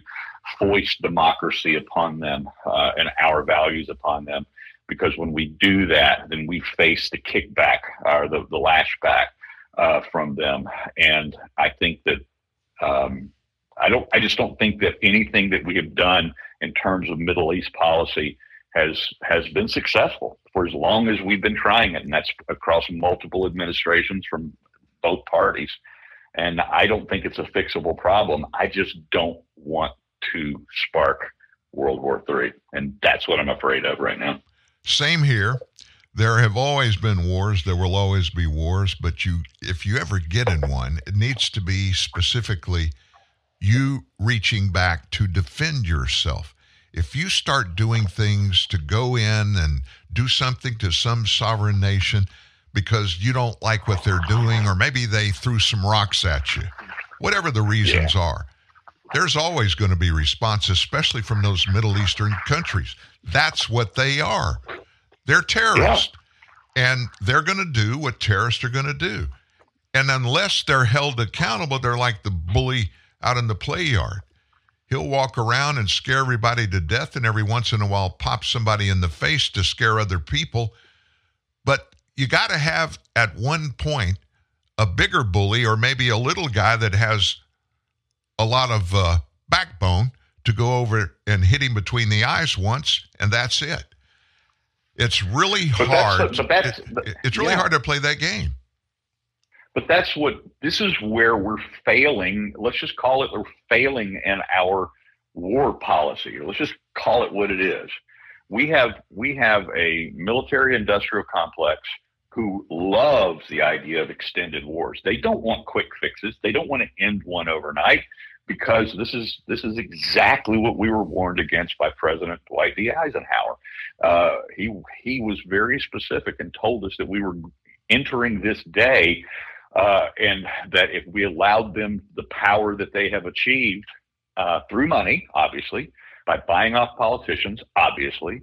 foist democracy upon them uh, and our values upon them? Because when we do that, then we face the kickback or the the lashback uh, from them. And I think that um, I don't. I just don't think that anything that we have done in terms of Middle East policy has has been successful for as long as we've been trying it, and that's across multiple administrations from both parties. And I don't think it's a fixable problem. I just don't want to spark World War III, and that's what I'm afraid of right now. Same here. There have always been wars. There will always be wars. But you, if you ever get in one, it needs to be specifically you reaching back to defend yourself if you start doing things to go in and do something to some sovereign nation because you don't like what they're doing, or maybe they threw some rocks at you, whatever the reasons yeah. are, there's always going to be response, especially from those Middle Eastern countries. That's what they are. They're terrorists. Yeah. And they're going to do what terrorists are going to do. And unless they're held accountable, they're like the bully out in the play yard. He'll walk around and scare everybody to death and every once in a while pop somebody in the face to scare other people. But you got to have at one point a bigger bully or maybe a little guy that has a lot of uh, backbone to go over and hit him between the eyes once, and that's it. It's really but hard. That's, that's, it, it's really yeah. hard to play that game. But that's what this is where we're failing. Let's just call it we're failing in our war policy. Let's just call it what it is. We have we have a military industrial complex who loves the idea of extended wars. They don't want quick fixes. They don't want to end one overnight because this is this is exactly what we were warned against by President Dwight D. Eisenhower. Uh, he he was very specific and told us that we were entering this day uh, and that if we allowed them the power that they have achieved uh, through money, obviously, by buying off politicians, obviously,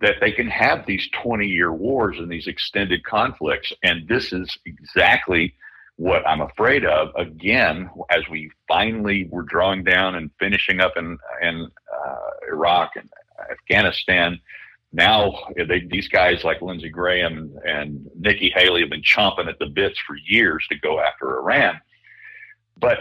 that they can have these 20 year wars and these extended conflicts. And this is exactly what I'm afraid of. Again, as we finally were drawing down and finishing up in, in uh, Iraq and Afghanistan, now they, these guys like Lindsey Graham and Nikki Haley have been chomping at the bits for years to go after Iran. But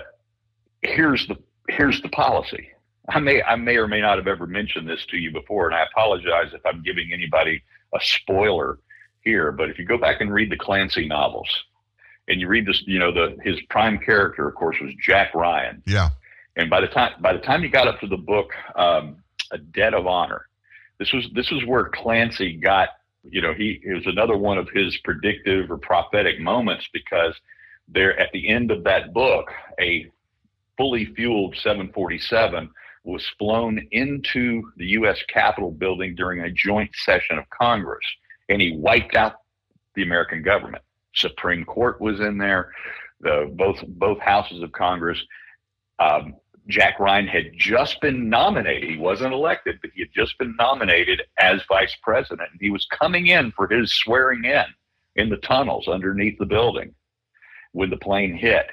here's the here's the policy. I may I may or may not have ever mentioned this to you before, and I apologize if I'm giving anybody a spoiler here. But if you go back and read the Clancy novels, and you read this, you know, the his prime character, of course, was Jack Ryan. Yeah. And by the time by the time you got up to the book, um, A Debt of Honor, this was this was where Clancy got. You know, he it was another one of his predictive or prophetic moments because there at the end of that book, a fully fueled 747 was flown into the U.S. Capitol building during a joint session of Congress, and he wiped out the American government. Supreme Court was in there, the both both houses of Congress. Um, Jack Ryan had just been nominated. He wasn't elected, but he had just been nominated as vice president. He was coming in for his swearing in in the tunnels underneath the building when the plane hit.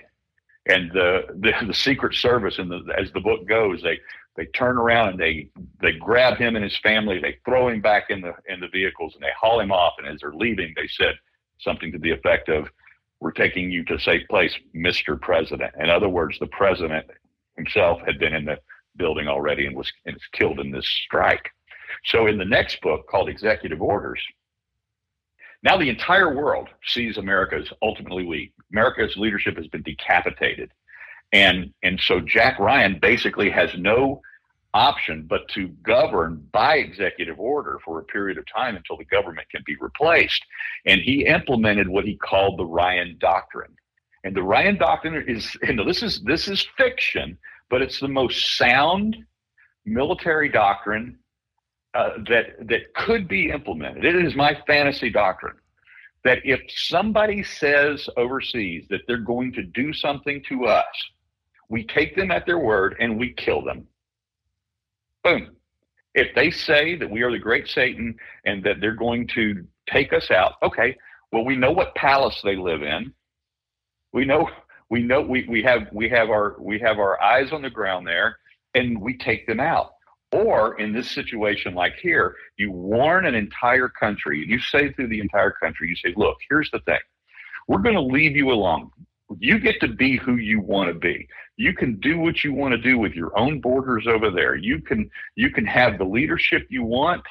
And the, the, the Secret Service, and as the book goes, they they turn around and they they grab him and his family. They throw him back in the in the vehicles and they haul him off. And as they're leaving, they said something to the effect of, "We're taking you to safe place, Mister President." In other words, the president himself had been in the building already and was, and was killed in this strike. So in the next book called Executive Orders, now the entire world sees America as ultimately weak. America's leadership has been decapitated. And and so Jack Ryan basically has no option but to govern by executive order for a period of time until the government can be replaced. And he implemented what he called the Ryan Doctrine. And the Ryan Doctrine is, you know, this is this is fiction, but it's the most sound military doctrine uh, that that could be implemented. It is my fantasy doctrine that if somebody says overseas that they're going to do something to us, we take them at their word and we kill them. Boom. If they say that we are the great Satan and that they're going to take us out, okay, well, we know what palace they live in. We know we know we, we have we have our we have our eyes on the ground there and we take them out. Or in this situation like here, you warn an entire country, you say through the entire country, you say, look, here's the thing. We're going to leave you alone. You get to be who you want to be. You can do what you want to do with your own borders over there. You can you can have the leadership you want.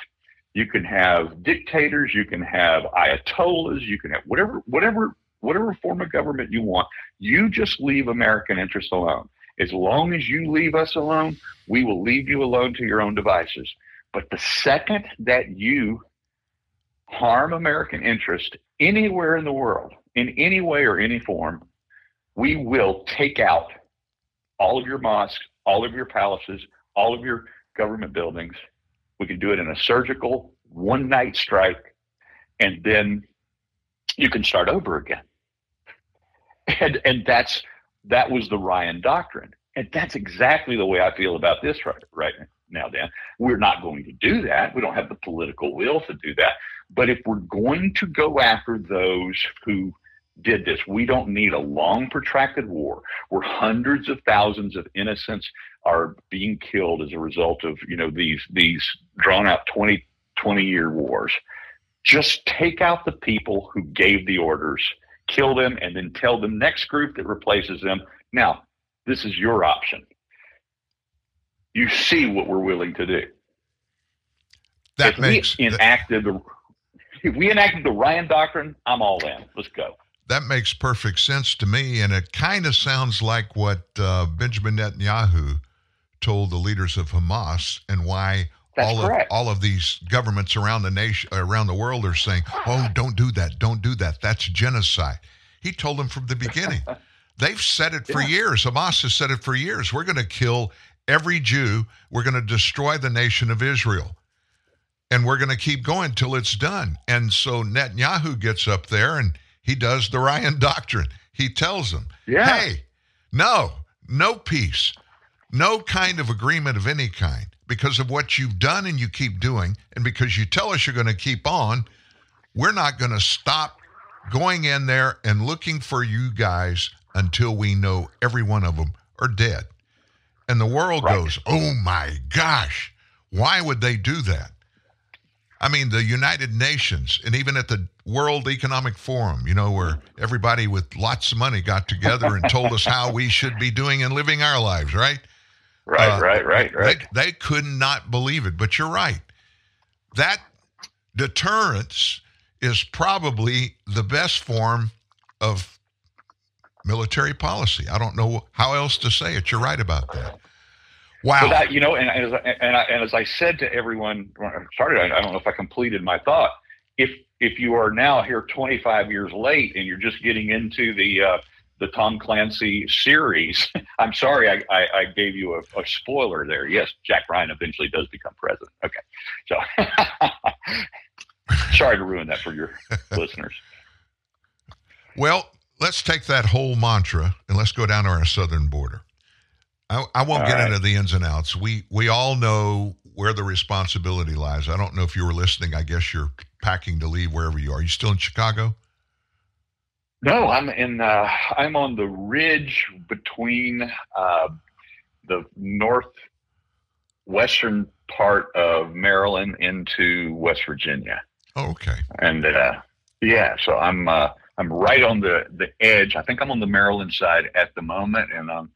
You can have dictators, you can have ayatollahs, you can have whatever whatever whatever form of government you want. You just leave American interests alone. As long as you leave us alone, we will leave you alone to your own devices. But the second that you harm American interest anywhere in the world, in any way or any form, we will take out all of your mosques, all of your palaces, all of your government buildings. We can do it in a surgical one night strike, and then you can start over again. And and that's that was the Ryan doctrine. And that's exactly the way I feel about this right, right now, Dan. We're not going to do that. We don't have the political will to do that. But if we're going to go after those who did this, we don't need a long, protracted war where hundreds of thousands of innocents are being killed as a result of, you know, these, these drawn out 20, 20 year wars. Just take out the people who gave the orders kill them, and then tell the next group that replaces them, now, this is your option. You see what we're willing to do. That if makes we enacted the if we enacted the Ryan Doctrine, I'm all in. Let's go. That makes perfect sense to me, and it kind of sounds like what uh, Benjamin Netanyahu told the leaders of Hamas, and why That's all correct. of all of these governments around the nation, around the world, are saying, "Oh, don't do that, don't do that. That's genocide." He told them from the beginning. They've said it for Yeah. years. Hamas has said it for years. We're going to kill every Jew. We're going to destroy the nation of Israel. And we're going to keep going till it's done. And so Netanyahu gets up there and he does the Ryan Doctrine. He tells them, Yeah. hey, no, no peace, no kind of agreement of any kind because of what you've done and you keep doing. And because you tell us you're going to keep on, we're not going to stop going in there and looking for you guys until we know every one of them are dead. And the world goes, oh my gosh, why would they do that? I mean, the United Nations and even at the World Economic Forum, you know, where everybody with lots of money got together and told us how we should be doing and living our lives, right? Right, Uh, right, right, right. They, they could not believe it, but you're right. That deterrence is probably the best form of military policy. I don't know how else to say it. You're right about that. Wow. But that, you know, and, and, as, I- and, I, and as I said to everyone when I started, I, I don't know if I completed my thought. If if you are now here 25 years late and you're just getting into the uh, the Tom Clancy series, I'm sorry I, I, I gave you a, a spoiler there. Yes, Jack Ryan eventually does become president. Okay, so sorry to ruin that for your listeners. Well, let's take that whole mantra and let's go down to our southern border. I, I won't All get right. into the ins and outs. We we all know where the responsibility lies. I don't know if you were listening. I guess you're packing to leave wherever you are. you still in Chicago? No, I'm in. Uh, I'm on the ridge between uh, the northwestern part of Maryland into West Virginia, Oh, okay. and uh, yeah, so I'm uh, I'm right on the the edge. I think I'm on the Maryland side at the moment, and um,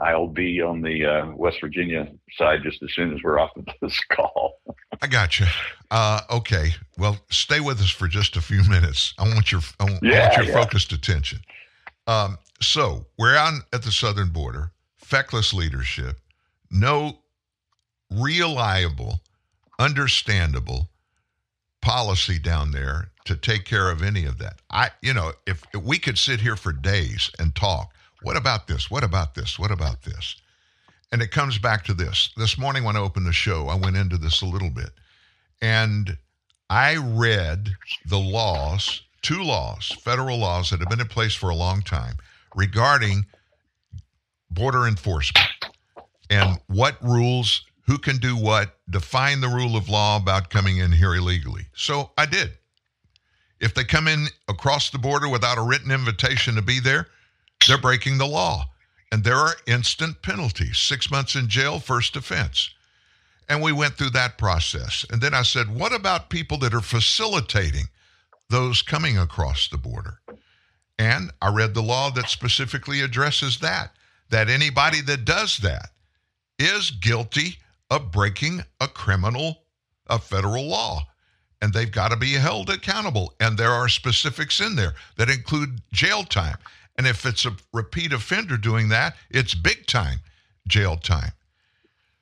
I'll be on the uh, West Virginia side just as soon as we're off of this call. I got you. Uh, okay. Well, stay with us for just a few minutes. I want your I want, I want your yeah. focused attention. Um, so we're on at the southern border. Feckless leadership. No reliable, understandable policy down there to take care of any of that. I, you know, if, if we could sit here for days and talk, what about this? What about this? What about this? And it comes back to this. This morning when I opened the show, I went into this a little bit. And I read the laws, two laws, federal laws that have been in place for a long time regarding border enforcement and what rules, who can do what, define the rule of law about coming in here illegally. So I did. If they come in across the border without a written invitation to be there, they're breaking the law. And there are instant penalties six months in jail, first offense. And we went through that process. And then I said, what about people that are facilitating those coming across the border? And I read the law that specifically addresses that, that anybody that does that is guilty of breaking a criminal, a federal law. And they've got to be held accountable. And there are specifics in there that include jail time. And if it's a repeat offender doing that, it's big time jail time.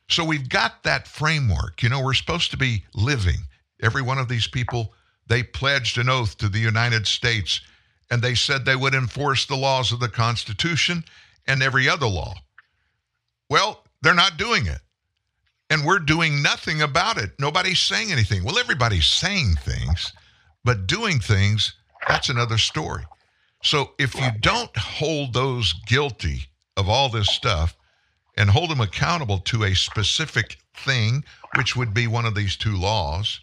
So we've got that framework. You know, we're supposed to be living. Every one of these people, they pledged an oath to the United States and they said they would enforce the laws of the Constitution and every other law. Well, they're not doing it. And we're doing nothing about it. Nobody's saying anything. Well, everybody's saying things, but doing things, that's another story. So if you don't hold those guilty of all this stuff and hold them accountable to a specific thing, which would be one of these two laws,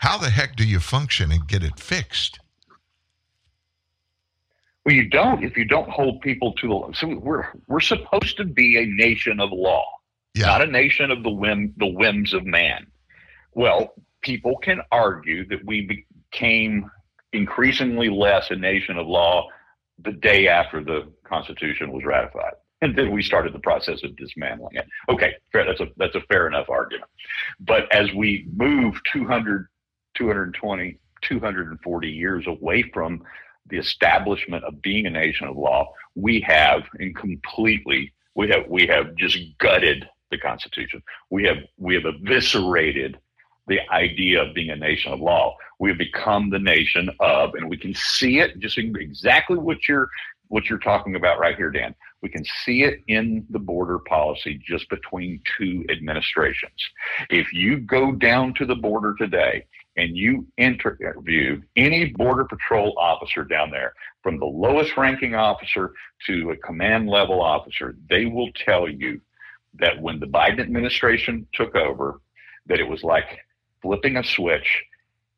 how the heck do you function and get it fixed? Well, you don't if you don't hold people to the. So we're we're supposed to be a nation of law, not a nation of the whim the whims of man. Well, people can argue that we became increasingly less a nation of law the day after the Constitution was ratified, and then we started the process of dismantling it. Okay, fair. That's a that's a fair enough argument. But as we move 200, 220, 240 years away from the establishment of being a nation of law, we have and completely we have we have just gutted the Constitution. We have we have eviscerated the idea of being a nation of law. We have become the nation of, and we can see it just exactly what you're what you're talking about right here, Dan. We can see it in the border policy just between two administrations. If you go down to the border today and you interview any border patrol officer down there, from the lowest ranking officer to a command level officer, they will tell you that when the Biden administration took over, that it was like flipping a switch,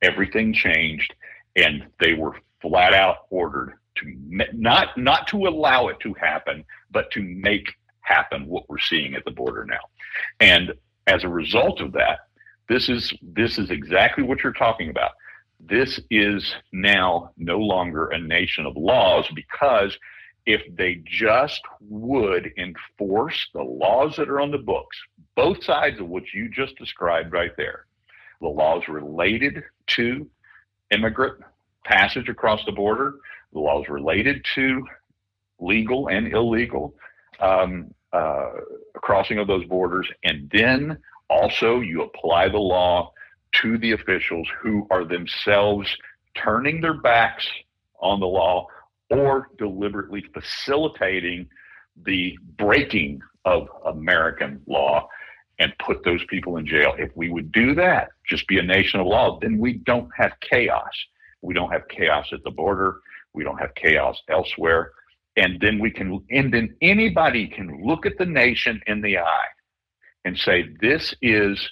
everything changed, and they were flat out ordered to not not to allow it to happen, but to make happen what we're seeing at the border now. And as a result of that, This is this is exactly what you're talking about. This is now no longer a nation of laws because if they just would enforce the laws that are on the books, both sides of what you just described right there, the laws related to immigrant passage across the border, the laws related to legal and illegal um, uh, crossing of those borders, and then also you apply the law to the officials who are themselves turning their backs on the law or deliberately facilitating the breaking of American law and put those people in jail. If we would do that, just be a nation of law, then we don't have chaos. We don't have chaos at the border. We don't have chaos elsewhere. And then we can, and then anybody can look at the nation in the eye and say, this is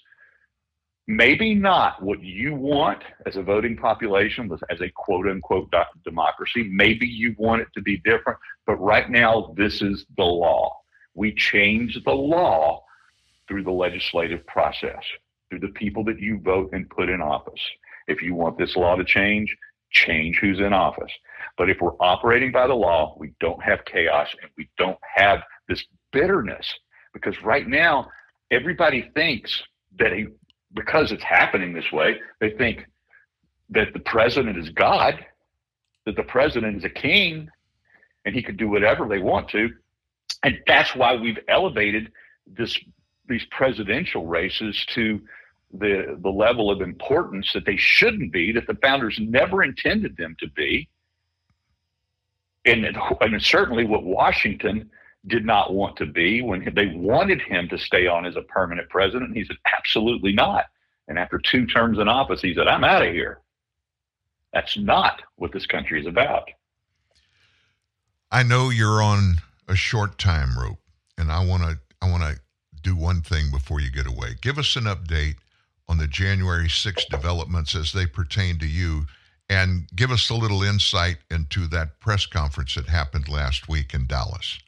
maybe not what you want as a voting population, as a quote unquote democracy. Maybe you want it to be different, but right now, this is the law. We change the law through the legislative process, through the people that you vote and put in office. If you want this law to change, change who's in office. But if we're operating by the law, we don't have chaos and we don't have this bitterness because right now, everybody thinks that he because it's happening this way, they think that the president is God, that the president is a king, and he could do whatever they want to. And that's why we've elevated this these presidential races to the the level of importance that they shouldn't be, that the founders never intended them to be. And, and certainly what Washington did not want to be when they wanted him to stay on as a permanent president. He said, absolutely not. And after two terms in office, he said, I'm out of here. That's not what this country is about. I know you're on a short time rope, and I want to I want to do one thing before you get away. Give us an update on the January 6 developments as they pertain to you, and give us a little insight into that press conference that happened last week in Dallas.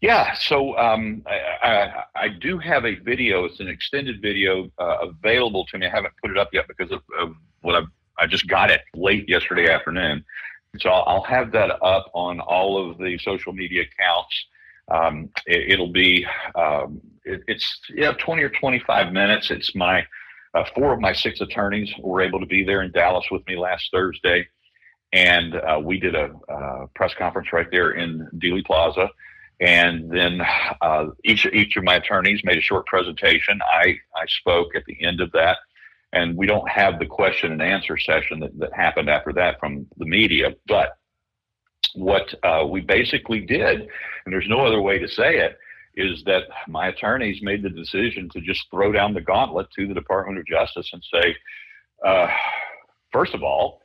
Yeah, so um, I, I, I, do have a video. It's an extended video uh, available to me. I haven't put it up yet because of, of what I've, I just got it late yesterday afternoon. So I'll, I'll have that up on all of the social media accounts. Um, it, will be um, it, it's yeah 20 or 25 minutes. It's my uh, four of my six attorneys were able to be there in Dallas with me last Thursday, and uh, we did a uh, press conference right there in Dealey Plaza and then uh, each each of my attorneys made a short presentation. I I spoke at the end of that, and we don't have the question and answer session that, that happened after that from the media. But what uh, we basically did, and there's no other way to say it, is that my attorneys made the decision to just throw down the gauntlet to the Department of Justice and say, uh, first of all,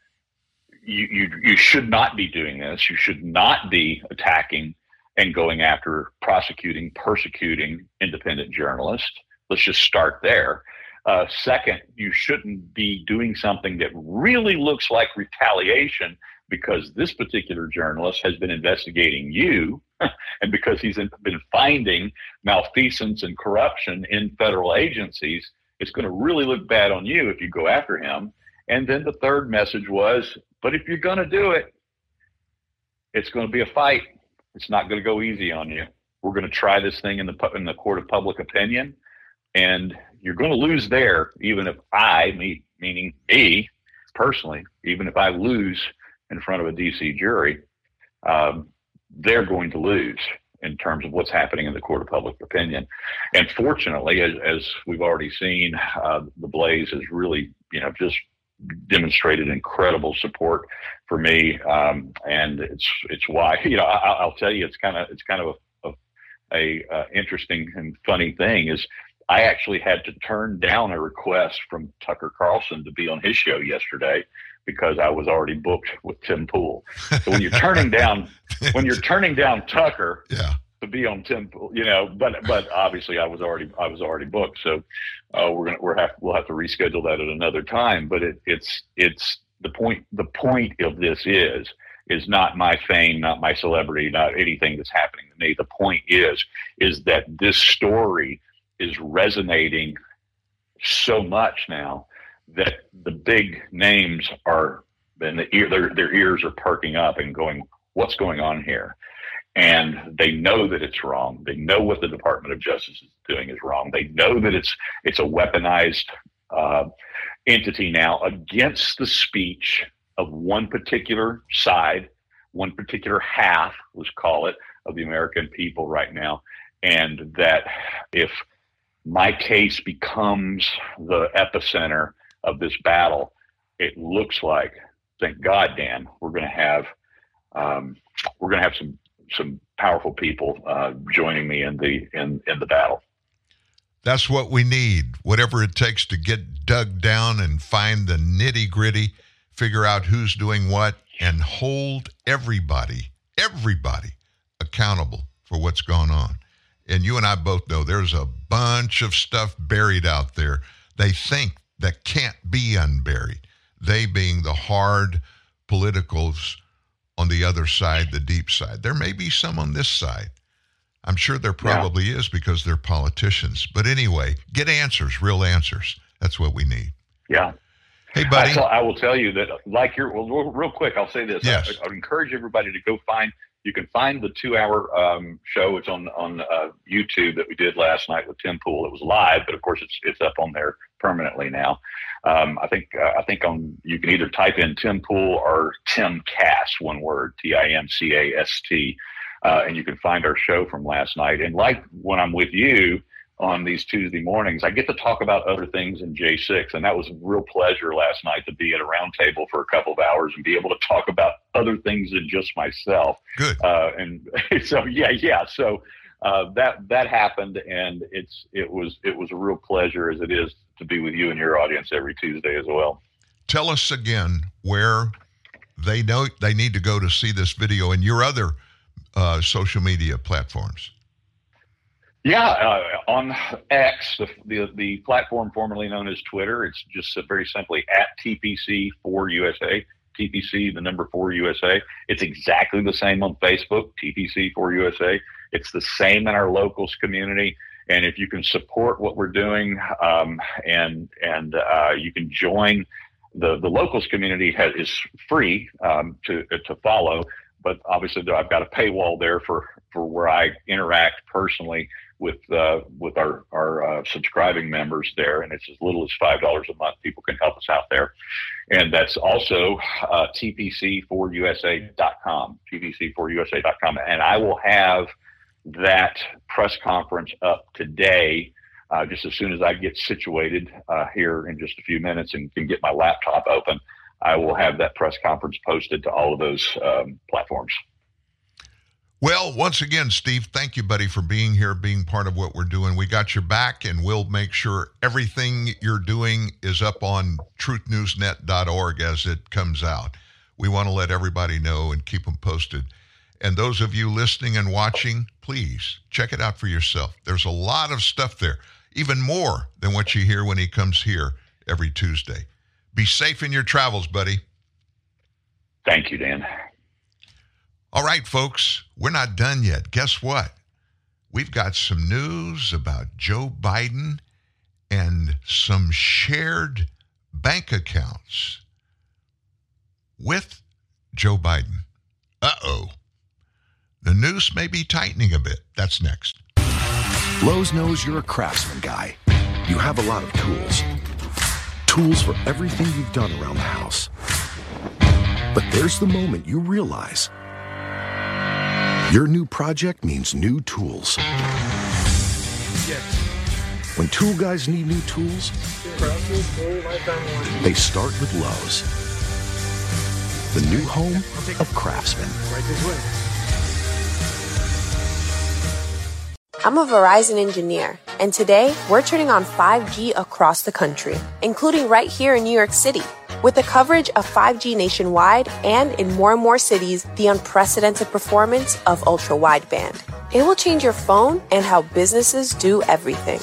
you, you you should not be doing this. You should not be attacking and going after prosecuting, persecuting independent journalists. Let's just start there. Uh, second, you shouldn't be doing something that really looks like retaliation because this particular journalist has been investigating you and because he's been finding malfeasance and corruption in federal agencies. It's going to really look bad on you if you go after him. And then the third message was, but if you're going to do it, it's going to be a fight it's not going to go easy on you. We're going to try this thing in the in the court of public opinion, and you're going to lose there. Even if I, me, meaning me personally, even if I lose in front of a DC jury, um, they're going to lose in terms of what's happening in the court of public opinion. And fortunately, as, as we've already seen, uh, the Blaze has really, you know, just demonstrated incredible support for me, um, and it's it's why you know I, will tell you it's kind of it's kind of a, a, a uh, interesting and funny thing is I actually had to turn down a request from Tucker Carlson to be on his show yesterday because I was already booked with Tim Pool. So when you're turning down when you're turning down Tucker, yeah to be on Tim Pool, you know, but but obviously I was already I was already booked, so uh, we're gonna we're have we'll have to reschedule that at another time. But it, it's it's the point the point of this is is not my fame, not my celebrity, not anything that's happening to me. The point is is that this story is resonating so much now that the big names are and the ear, their their ears are perking up and going, "What's going on here?" And they know that it's wrong. They know what the Department of Justice is doing is wrong. They know that it's it's a weaponized uh, entity now against the speech of one particular side, one particular half, let's call it, of the American people right now, and that if my case becomes the epicenter of this battle, it looks like, thank God, Dan, we're going to have um, we're going to have some some powerful people uh, joining me in the in in the battle. That's what we need. Whatever it takes to get dug down and find the nitty gritty, figure out who's doing what, and hold everybody, everybody accountable for what's going on. And you and I both know there's a bunch of stuff buried out there they think that can't be unburied. They being the hard politicals on the other side, the deep side. There may be some on this side. I'm sure there probably yeah. is because they're politicians. But anyway, get answers, real answers. That's what we need. Yeah. Hey, buddy. I, I will tell you that, like you're, well, real quick, I'll say this. Yes. I, I would encourage everybody to go find you can find the two-hour um, show. It's on on uh, YouTube that we did last night with Tim Pool. It was live, but of course it's it's up on there permanently now. Um, I think uh, I think on you can either type in Tim Pool or Timcast, one word, T I M C A S T, uh, and you can find our show from last night. And like when I'm with you, on these Tuesday mornings. I get to talk about other things in J6, and that was a real pleasure last night to be at a round table for a couple of hours and be able to talk about other things than just myself. Good. Uh, and so, yeah, yeah. So uh, that that happened, and it's it was it was a real pleasure as it is to be with you and your audience every Tuesday as well. Tell us again where they know they need to go to see this video and your other uh, social media platforms. Yeah, uh, on X, the, the, the platform formerly known as Twitter, it's just very simply at TPC for USA. TPC, the number four USA. It's exactly the same on Facebook, TPC for USA. It's the same in our locals community. And if you can support what we're doing, um, and and uh, you can join the the locals community has, is free um, to to follow, but obviously I've got a paywall there for for where I interact personally with uh, with our our uh, subscribing members there, and it's as little as five dollars a month. People can help us out there, and that's also uh, tpc4usa.com, tpc4usa.com, and I will have that press conference up today. Uh, just as soon as I get situated uh, here in just a few minutes and can get my laptop open, I will have that press conference posted to all of those um, platforms. Well, once again, Steve, thank you, buddy, for being here, being part of what we're doing. We got your back, and we'll make sure everything you're doing is up on truthnewsnet.org as it comes out. We want to let everybody know and keep them posted. And those of you listening and watching, please check it out for yourself. There's a lot of stuff there, even more than what you hear when he comes here every Tuesday. Be safe in your travels, buddy. Thank you, Dan. All right, folks, we're not done yet. Guess what? We've got some news about Joe Biden and some shared bank accounts with Joe Biden. Uh oh. The noose may be tightening a bit. That's next. Lowe's knows you're a craftsman guy. You have a lot of tools. Tools for everything you've done around the house. But there's the moment you realize your new project means new tools. Yes. When tool guys need new tools, they start with Lowe's, the new home of Craftsman. I'm a Verizon engineer, and today we're turning on 5G across the country, including right here in New York City. With the coverage of 5G nationwide and in more and more cities, the unprecedented performance of ultra wideband. It will change your phone and how businesses do everything.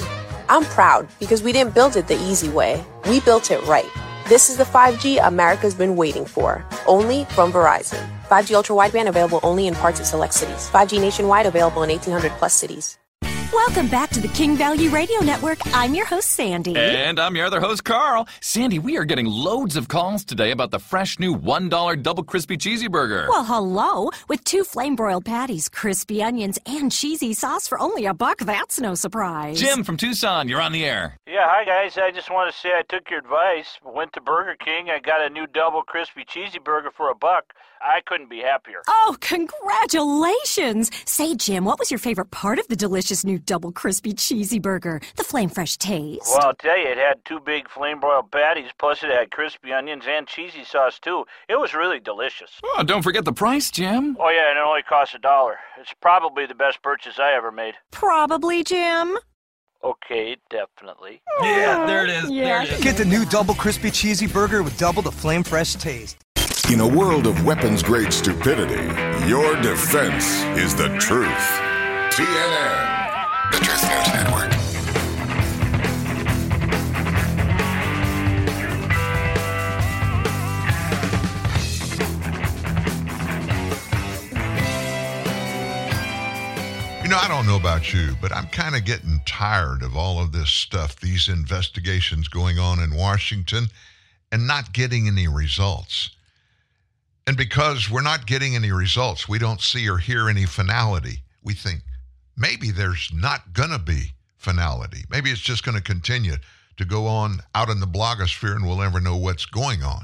I'm proud because we didn't build it the easy way. We built it right. This is the 5G America's been waiting for, only from Verizon. 5G ultra wideband available only in parts of select cities. 5G nationwide available in 1800 plus cities. Welcome back to the King Value Radio Network. I'm your host, Sandy. And I'm your other host, Carl. Sandy, we are getting loads of calls today about the fresh new $1 double crispy cheesy burger. Well, hello. With two flame broiled patties, crispy onions, and cheesy sauce for only a buck, that's no surprise. Jim from Tucson, you're on the air. Yeah, hi guys. I just want to say I took your advice. Went to Burger King. I got a new double crispy cheesy burger for a buck. I couldn't be happier. Oh, congratulations! Say, Jim, what was your favorite part of the delicious new double crispy cheesy burger? The flame fresh taste. Well, I'll tell you, it had two big flame broiled patties, plus it had crispy onions and cheesy sauce too. It was really delicious. Oh, don't forget the price, Jim. Oh yeah, and it only cost a dollar. It's probably the best purchase I ever made. Probably, Jim. Okay, definitely. Yeah, there it is. Yeah. There it is. Get the new double crispy cheesy burger with double the flame fresh taste. In a world of weapons grade stupidity, your defense is the truth. TNN, the Truth News Network. You know, I don't know about you, but I'm kind of getting tired of all of this stuff, these investigations going on in Washington and not getting any results. And because we're not getting any results, we don't see or hear any finality. We think maybe there's not going to be finality. Maybe it's just going to continue to go on out in the blogosphere and we'll never know what's going on.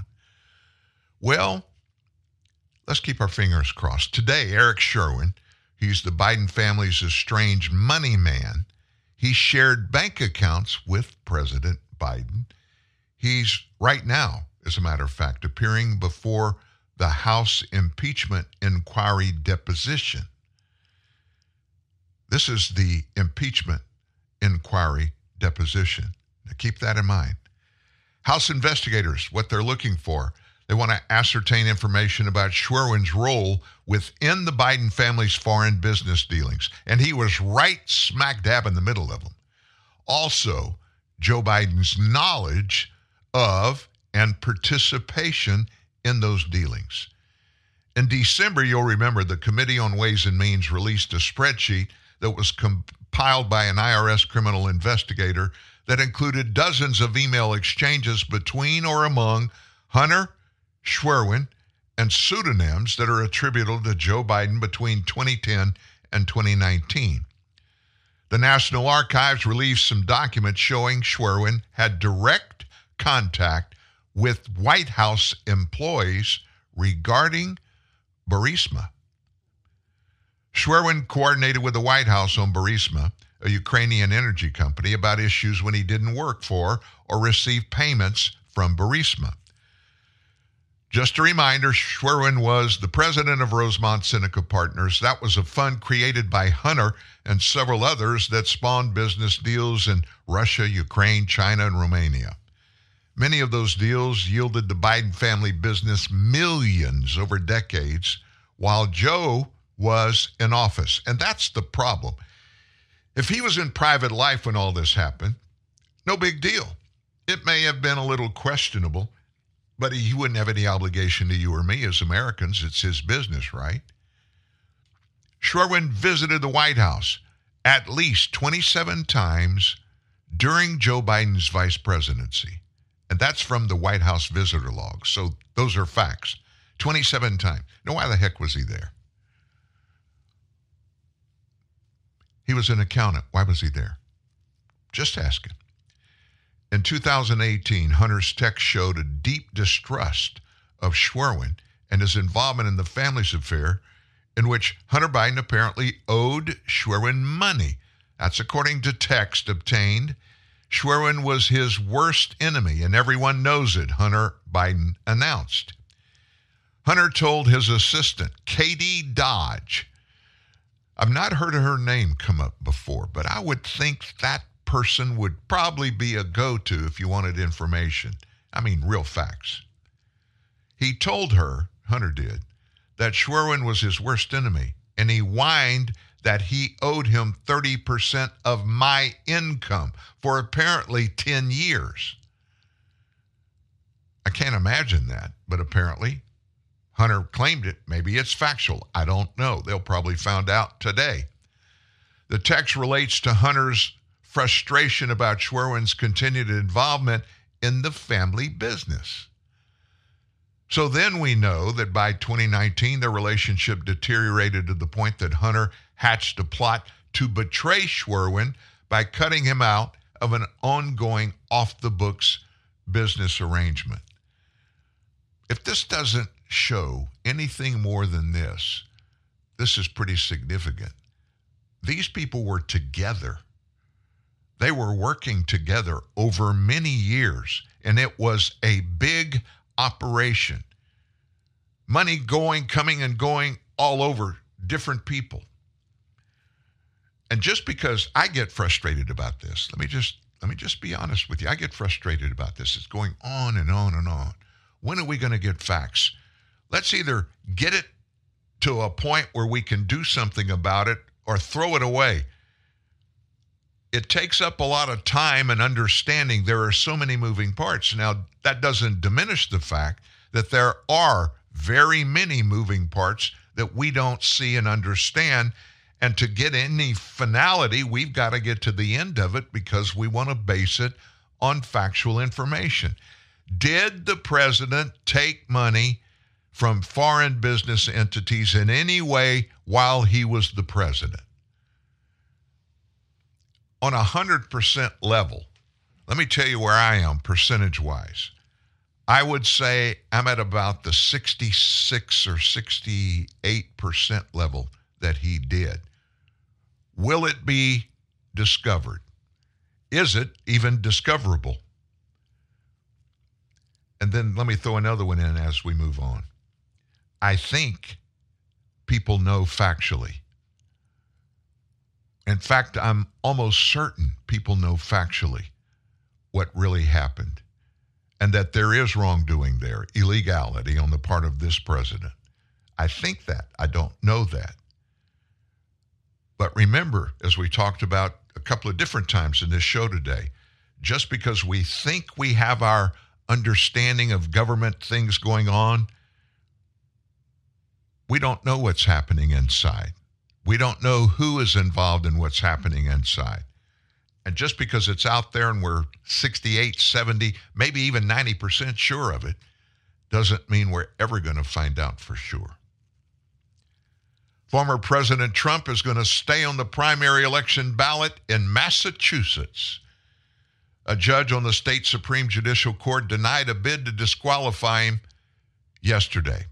Well, let's keep our fingers crossed. Today, Eric Sherwin, he's the Biden family's estranged money man. He shared bank accounts with President Biden. He's right now, as a matter of fact, appearing before the House impeachment inquiry deposition. This is the impeachment inquiry deposition. Now keep that in mind. House investigators, what they're looking for, they want to ascertain information about Schwerwin's role within the Biden family's foreign business dealings. And he was right smack dab in the middle of them. Also, Joe Biden's knowledge of and participation in those dealings. In December, you'll remember the Committee on Ways and Means released a spreadsheet that was compiled by an IRS criminal investigator that included dozens of email exchanges between or among Hunter, Schwerwin, and pseudonyms that are attributable to Joe Biden between 2010 and 2019. The National Archives released some documents showing Schwerwin had direct contact with White House employees regarding Burisma. Schwerwin coordinated with the White House on Burisma, a Ukrainian energy company, about issues when he didn't work for or receive payments from Burisma. Just a reminder Schwerwin was the president of Rosemont Seneca Partners. That was a fund created by Hunter and several others that spawned business deals in Russia, Ukraine, China, and Romania. Many of those deals yielded the Biden family business millions over decades while Joe was in office. And that's the problem. If he was in private life when all this happened, no big deal. It may have been a little questionable, but he wouldn't have any obligation to you or me as Americans. It's his business, right? Schwerwin visited the White House at least 27 times during Joe Biden's vice presidency. And that's from the White House visitor log. So those are facts. 27 times. Now, why the heck was he there? He was an accountant. Why was he there? Just asking. In 2018, Hunter's text showed a deep distrust of Schwerwin and his involvement in the family's affair, in which Hunter Biden apparently owed Schwerwin money. That's according to text obtained. Schwerwin was his worst enemy, and everyone knows it, Hunter Biden announced. Hunter told his assistant, Katie Dodge, I've not heard her name come up before, but I would think that person would probably be a go to if you wanted information. I mean, real facts. He told her, Hunter did, that Schwerin was his worst enemy, and he whined that he owed him 30% of my income for apparently 10 years. I can't imagine that, but apparently Hunter claimed it. Maybe it's factual. I don't know. They'll probably find out today. The text relates to Hunter's frustration about Schwerwen's continued involvement in the family business. So then we know that by 2019, their relationship deteriorated to the point that Hunter hatched a plot to betray Schwerwen by cutting him out of an ongoing off the books business arrangement. If this doesn't show anything more than this, this is pretty significant. These people were together. They were working together over many years, and it was a big operation. Money going, coming, and going all over different people. And just because I get frustrated about this, let me just let me just be honest with you. I get frustrated about this. It's going on and on and on. When are we going to get facts? Let's either get it to a point where we can do something about it or throw it away. It takes up a lot of time and understanding. There are so many moving parts. Now, that doesn't diminish the fact that there are very many moving parts that we don't see and understand and to get any finality, we've got to get to the end of it because we want to base it on factual information. Did the president take money from foreign business entities in any way while he was the president? On a 100% level, let me tell you where I am percentage wise. I would say I'm at about the 66 or 68% level that he did. Will it be discovered? Is it even discoverable? And then let me throw another one in as we move on. I think people know factually. In fact, I'm almost certain people know factually what really happened and that there is wrongdoing there, illegality on the part of this president. I think that. I don't know that. But remember, as we talked about a couple of different times in this show today, just because we think we have our understanding of government things going on, we don't know what's happening inside. We don't know who is involved in what's happening inside. And just because it's out there and we're 68, 70, maybe even 90% sure of it, doesn't mean we're ever going to find out for sure. Former President Trump is going to stay on the primary election ballot in Massachusetts. A judge on the state Supreme Judicial Court denied a bid to disqualify him yesterday.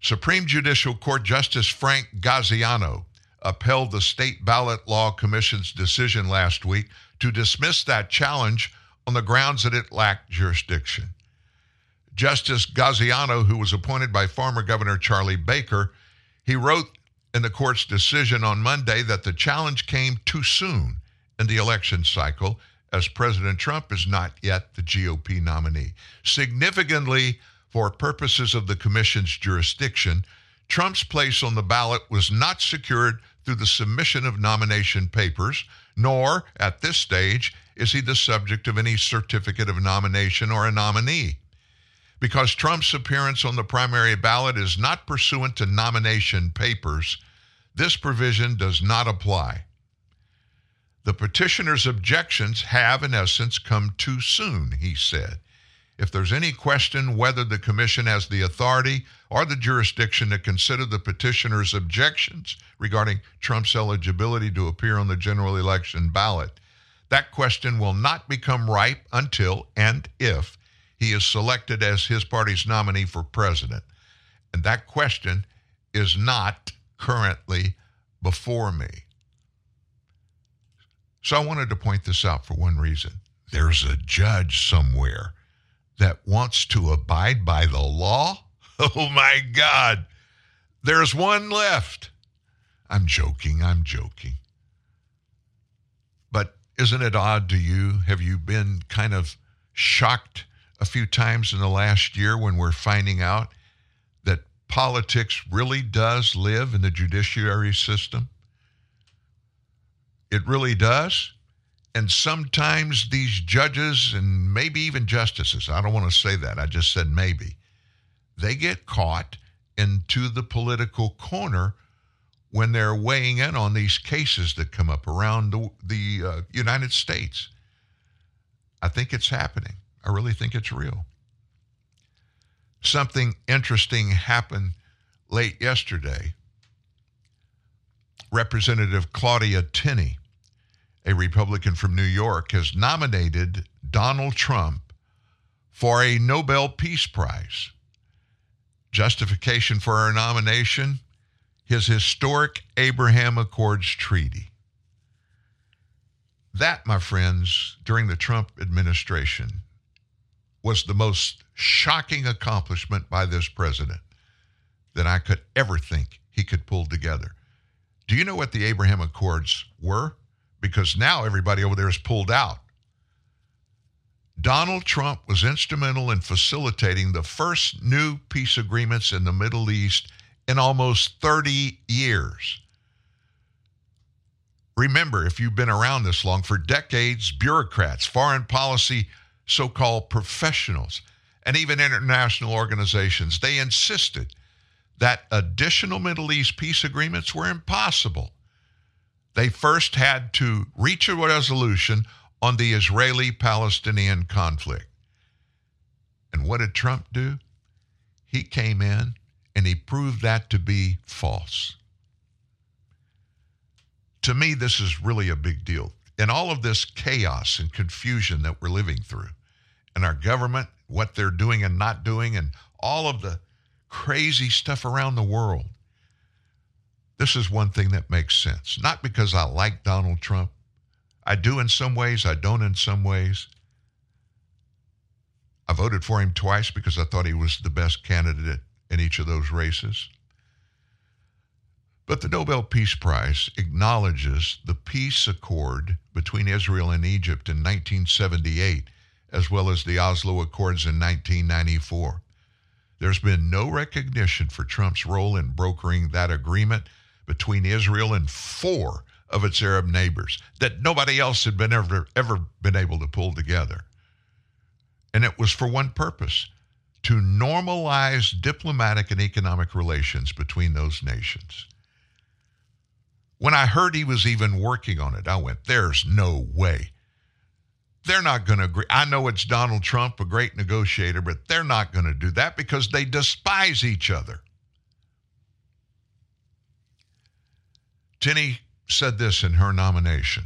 Supreme Judicial Court Justice Frank Gaziano upheld the State Ballot Law Commission's decision last week to dismiss that challenge on the grounds that it lacked jurisdiction. Justice Gaziano, who was appointed by former Governor Charlie Baker, he wrote in the court's decision on Monday that the challenge came too soon in the election cycle, as President Trump is not yet the GOP nominee. Significantly, for purposes of the commission's jurisdiction, Trump's place on the ballot was not secured through the submission of nomination papers, nor, at this stage, is he the subject of any certificate of nomination or a nominee. Because Trump's appearance on the primary ballot is not pursuant to nomination papers, this provision does not apply. The petitioner's objections have, in essence, come too soon, he said. If there's any question whether the Commission has the authority or the jurisdiction to consider the petitioner's objections regarding Trump's eligibility to appear on the general election ballot, that question will not become ripe until and if he is selected as his party's nominee for president. And that question is not currently before me. So I wanted to point this out for one reason. There's a judge somewhere that wants to abide by the law. Oh my God. There's one left. I'm joking. I'm joking. But isn't it odd to you? Have you been kind of shocked a few times in the last year when we're finding out that politics really does live in the judiciary system? It really does. And sometimes these judges and maybe even justices, I don't want to say that, I just said maybe, they get caught into the political corner when they're weighing in on these cases that come up around the, the uh, United States. I think it's happening. I really think it's real. Something interesting happened late yesterday. Representative Claudia Tenney, a Republican from New York, has nominated Donald Trump for a Nobel Peace Prize. Justification for her nomination his historic Abraham Accords Treaty. That, my friends, during the Trump administration, was the most shocking accomplishment by this president that I could ever think he could pull together. Do you know what the Abraham Accords were? Because now everybody over there is pulled out. Donald Trump was instrumental in facilitating the first new peace agreements in the Middle East in almost 30 years. Remember, if you've been around this long, for decades, bureaucrats, foreign policy, so called professionals, and even international organizations, they insisted that additional Middle East peace agreements were impossible. They first had to reach a resolution on the Israeli Palestinian conflict. And what did Trump do? He came in and he proved that to be false. To me, this is really a big deal. In all of this chaos and confusion that we're living through, and our government, what they're doing and not doing, and all of the crazy stuff around the world, this is one thing that makes sense. Not because I like Donald Trump. I do in some ways, I don't in some ways. I voted for him twice because I thought he was the best candidate in each of those races. But the Nobel Peace Prize acknowledges the peace accord between Israel and Egypt in 1978, as well as the Oslo Accords in 1994. There's been no recognition for Trump's role in brokering that agreement between Israel and four of its Arab neighbors that nobody else had been ever ever been able to pull together. And it was for one purpose to normalize diplomatic and economic relations between those nations. When I heard he was even working on it, I went, there's no way. They're not going to agree. I know it's Donald Trump, a great negotiator, but they're not going to do that because they despise each other. Tenney said this in her nomination.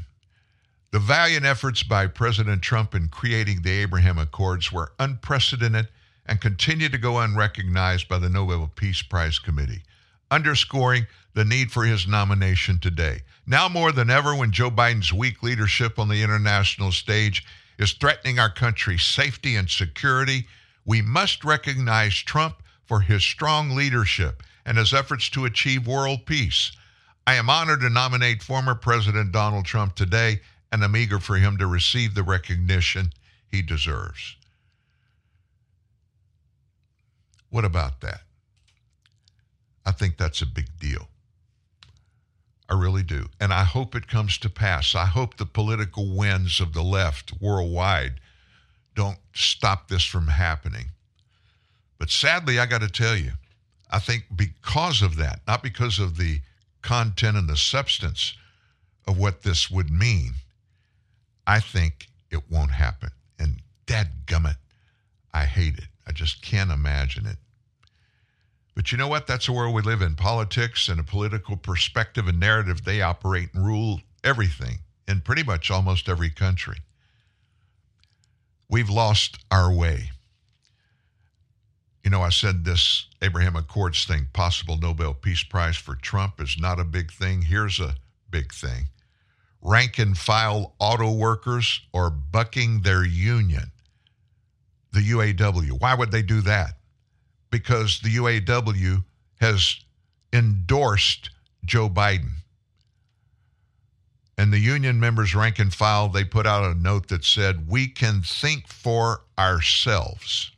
The valiant efforts by President Trump in creating the Abraham Accords were unprecedented and continue to go unrecognized by the Nobel Peace Prize Committee, underscoring the need for his nomination today. Now more than ever, when Joe Biden's weak leadership on the international stage is threatening our country's safety and security, we must recognize Trump for his strong leadership and his efforts to achieve world peace. I am honored to nominate former President Donald Trump today, and I'm eager for him to receive the recognition he deserves. What about that? I think that's a big deal. I really do. And I hope it comes to pass. I hope the political winds of the left worldwide don't stop this from happening. But sadly, I got to tell you, I think because of that, not because of the content and the substance of what this would mean, I think it won't happen. And dadgummit, I hate it. I just can't imagine it. But you know what? That's the world we live in. Politics and a political perspective and narrative, they operate and rule everything in pretty much almost every country. We've lost our way. You know, I said this Abraham Accords thing, possible Nobel Peace Prize for Trump, is not a big thing. Here's a big thing rank and file auto workers are bucking their union the UAW. Why would they do that? Because the UAW has endorsed Joe Biden. And the union members, rank and file, they put out a note that said, We can think for ourselves.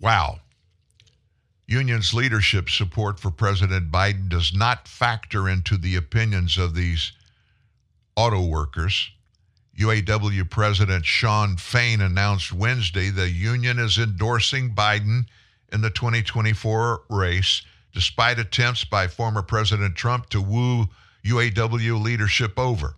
Wow. Union's leadership support for President Biden does not factor into the opinions of these auto workers. UAW President Shawn Fain announced Wednesday the union is endorsing Biden in the 2024 race, despite attempts by former President Trump to woo UAW leadership over.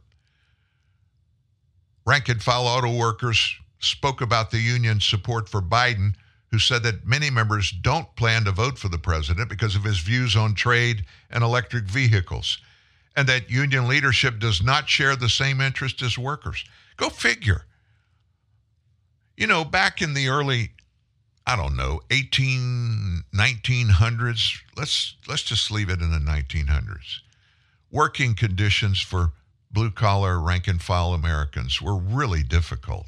Rank and file auto workers spoke about the union's support for Biden, who said that many members don't plan to vote for the president because of his views on trade and electric vehicles, and that union leadership does not share the same interest as workers. Go figure. You know, back in the early, I don't know, 18, 1900s, let's, let's just leave it in the 1900s. Working conditions for blue collar, rank and file Americans were really difficult.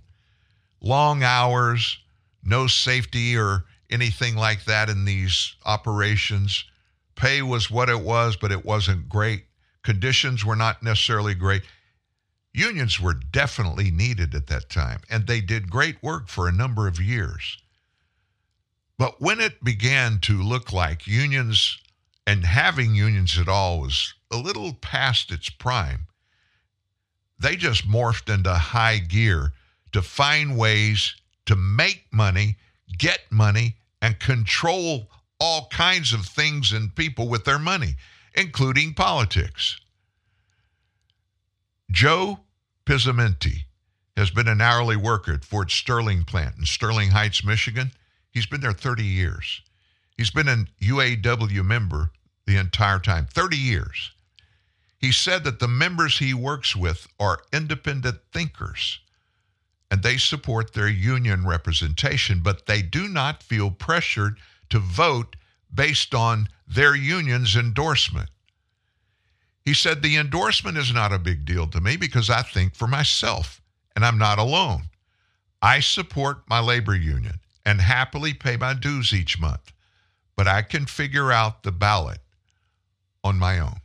Long hours, no safety or anything like that in these operations. Pay was what it was, but it wasn't great. Conditions were not necessarily great. Unions were definitely needed at that time, and they did great work for a number of years. But when it began to look like unions and having unions at all was a little past its prime, they just morphed into high gear to find ways to make money, get money, and control all kinds of things and people with their money, including politics. Joe Pizzamenti has been an hourly worker at Ford Sterling plant in Sterling Heights, Michigan. He's been there 30 years. He's been an UAW member the entire time, 30 years. He said that the members he works with are independent thinkers and they support their union representation, but they do not feel pressured to vote based on their union's endorsement. He said, The endorsement is not a big deal to me because I think for myself, and I'm not alone. I support my labor union and happily pay my dues each month, but I can figure out the ballot on my own.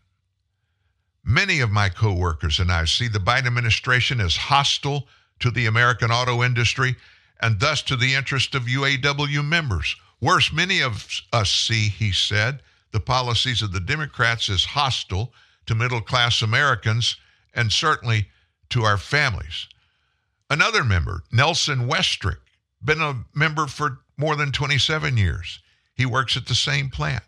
Many of my coworkers and I see the Biden administration as hostile to the American auto industry and thus to the interest of UAW members. Worse, many of us see, he said, the policies of the Democrats as hostile to middle class Americans and certainly to our families. Another member, Nelson Westrick, been a member for more than 27 years. He works at the same plant.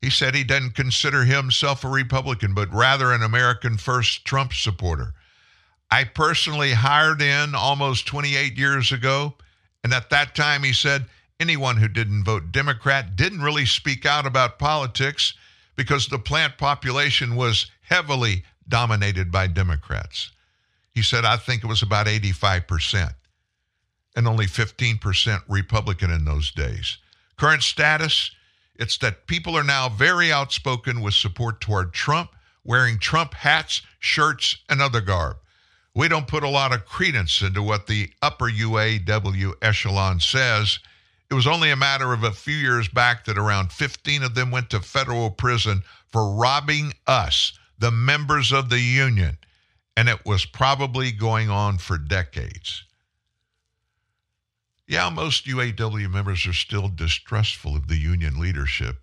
He said he doesn't consider himself a Republican, but rather an American First Trump supporter. I personally hired in almost 28 years ago, and at that time he said anyone who didn't vote Democrat didn't really speak out about politics because the plant population was heavily dominated by Democrats. He said, I think it was about 85%, and only 15% Republican in those days. Current status it's that people are now very outspoken with support toward Trump, wearing Trump hats, shirts, and other garb. We don't put a lot of credence into what the upper UAW echelon says. It was only a matter of a few years back that around 15 of them went to federal prison for robbing us, the members of the union, and it was probably going on for decades. Yeah, most UAW members are still distrustful of the union leadership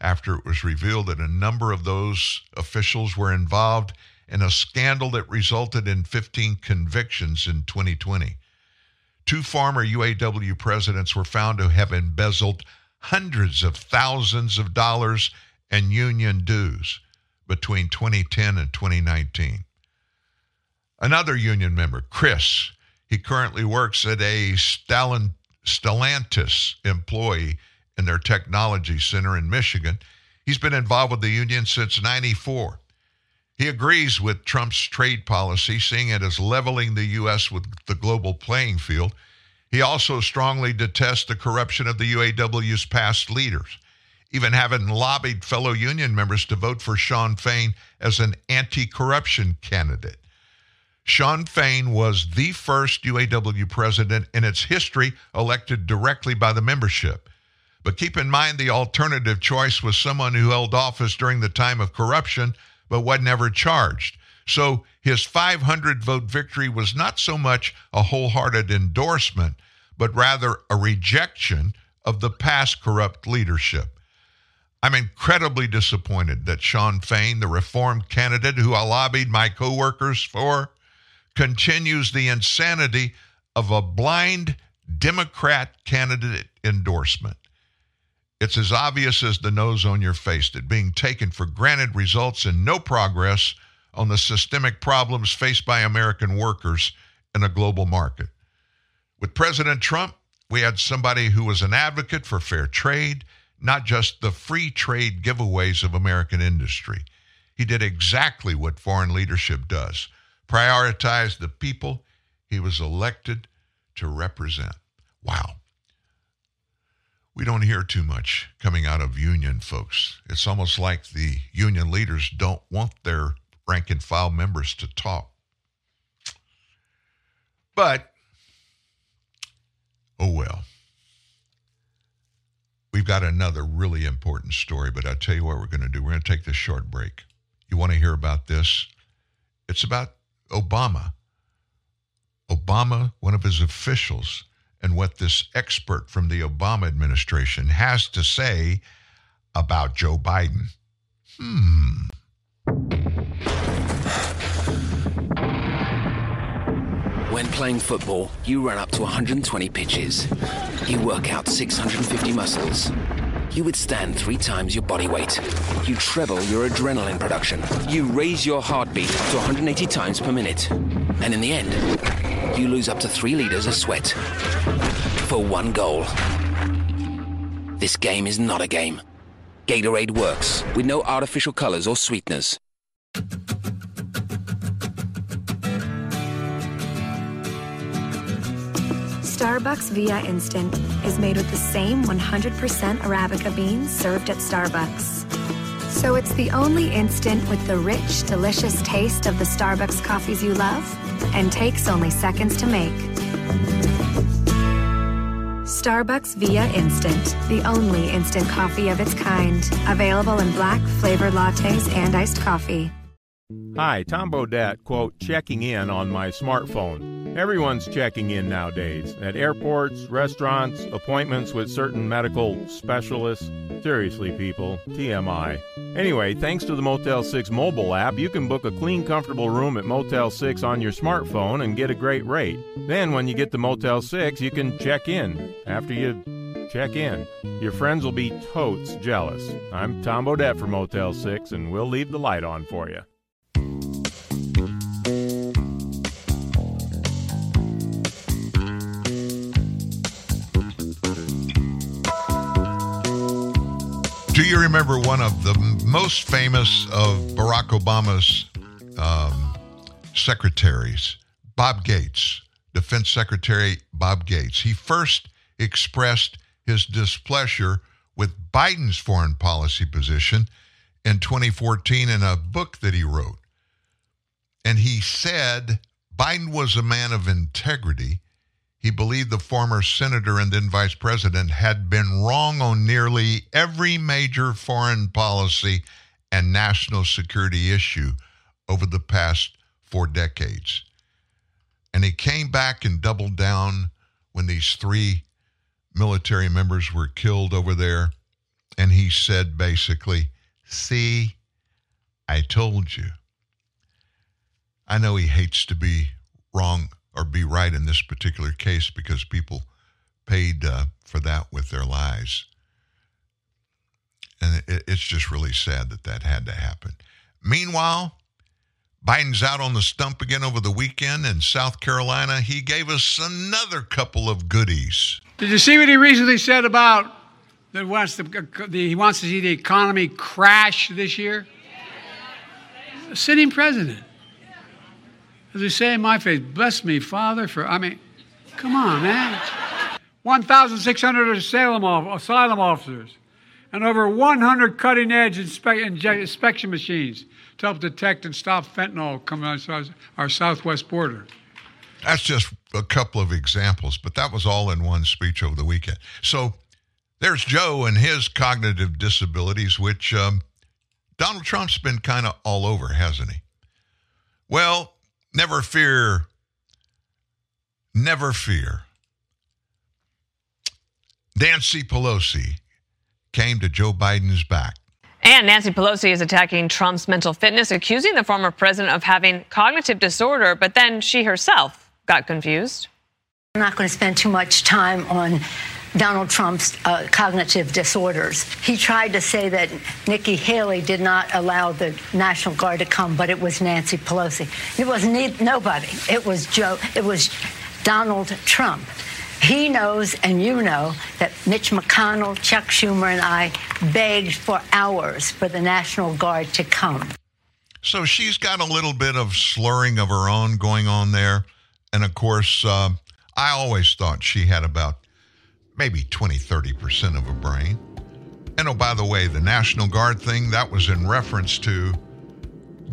after it was revealed that a number of those officials were involved in a scandal that resulted in 15 convictions in 2020. Two former UAW presidents were found to have embezzled hundreds of thousands of dollars in union dues between 2010 and 2019. Another union member, Chris, he currently works at a Stalin, Stellantis employee in their technology center in Michigan. He's been involved with the union since 94. He agrees with Trump's trade policy, seeing it as leveling the U.S. with the global playing field. He also strongly detests the corruption of the UAW's past leaders, even having lobbied fellow union members to vote for Shawn Fain as an anti corruption candidate. Shawn Fain was the first UAW president in its history elected directly by the membership. But keep in mind the alternative choice was someone who held office during the time of corruption but was never charged. So his 500 vote victory was not so much a wholehearted endorsement, but rather a rejection of the past corrupt leadership. I'm incredibly disappointed that Shawn Fain, the reform candidate who I lobbied my coworkers for, continues the insanity of a blind Democrat candidate endorsement. It's as obvious as the nose on your face that being taken for granted results in no progress on the systemic problems faced by American workers in a global market. With President Trump, we had somebody who was an advocate for fair trade, not just the free trade giveaways of American industry. He did exactly what foreign leadership does prioritize the people he was elected to represent. Wow. We don't hear too much coming out of union folks. It's almost like the union leaders don't want their rank and file members to talk. But, oh well. We've got another really important story, but I'll tell you what we're going to do. We're going to take this short break. You want to hear about this? It's about Obama. Obama, one of his officials, and what this expert from the Obama administration has to say about Joe Biden. Hmm. When playing football, you run up to 120 pitches. You work out 650 muscles. You withstand three times your body weight. You treble your adrenaline production. You raise your heartbeat to 180 times per minute. And in the end, you lose up to three liters of sweat. For one goal. This game is not a game. Gatorade works with no artificial colors or sweeteners. Starbucks Via Instant is made with the same 100% Arabica beans served at Starbucks. So it's the only instant with the rich, delicious taste of the Starbucks coffees you love and takes only seconds to make. Starbucks Via Instant, the only instant coffee of its kind. Available in black, flavored lattes and iced coffee. Hi, Tom Bodett, quote, checking in on my smartphone. Everyone's checking in nowadays at airports, restaurants, appointments with certain medical specialists. Seriously, people, TMI. Anyway, thanks to the Motel 6 mobile app, you can book a clean, comfortable room at Motel 6 on your smartphone and get a great rate. Then, when you get to Motel 6, you can check in. After you check in, your friends will be totes jealous. I'm Tom Bodett for Motel 6, and we'll leave the light on for you. Do you remember one of the most famous of Barack Obama's um, secretaries, Bob Gates, Defense Secretary Bob Gates? He first expressed his displeasure with Biden's foreign policy position in 2014 in a book that he wrote. And he said Biden was a man of integrity he believed the former senator and then vice president had been wrong on nearly every major foreign policy and national security issue over the past four decades. And he came back and doubled down when these three military members were killed over there. And he said basically, See, I told you. I know he hates to be wrong or be right in this particular case because people paid uh, for that with their lives. And it, it's just really sad that that had to happen. Meanwhile, Biden's out on the stump again over the weekend in South Carolina. He gave us another couple of goodies. Did you see what he recently said about that wants the, the, he wants to see the economy crash this year? Sitting president. As they say in my faith, bless me, Father, for, I mean, come on, man. 1,600 asylum, asylum officers and over 100 cutting edge inspection machines to help detect and stop fentanyl coming on our southwest border. That's just a couple of examples, but that was all in one speech over the weekend. So there's Joe and his cognitive disabilities, which um, Donald Trump's been kind of all over, hasn't he? Well, Never fear. Never fear. Nancy Pelosi came to Joe Biden's back. And Nancy Pelosi is attacking Trump's mental fitness, accusing the former president of having cognitive disorder, but then she herself got confused. I'm not going to spend too much time on Donald Trump's uh, cognitive disorders. He tried to say that Nikki Haley did not allow the National Guard to come, but it was Nancy Pelosi. It was ne- nobody. It was Joe. It was Donald Trump. He knows, and you know, that Mitch McConnell, Chuck Schumer, and I begged for hours for the National Guard to come. So she's got a little bit of slurring of her own going on there. And of course, uh, I always thought she had about maybe 20, 30% of a brain. And oh, by the way, the National Guard thing, that was in reference to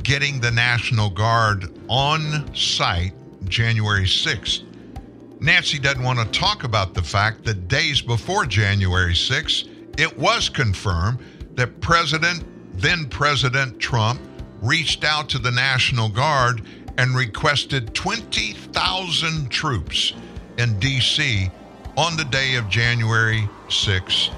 getting the National Guard on site January 6th. Nancy doesn't want to talk about the fact that days before January 6th, it was confirmed that President, then President Trump, reached out to the National Guard and requested 20,000 troops in D.C. on the day of January 6th.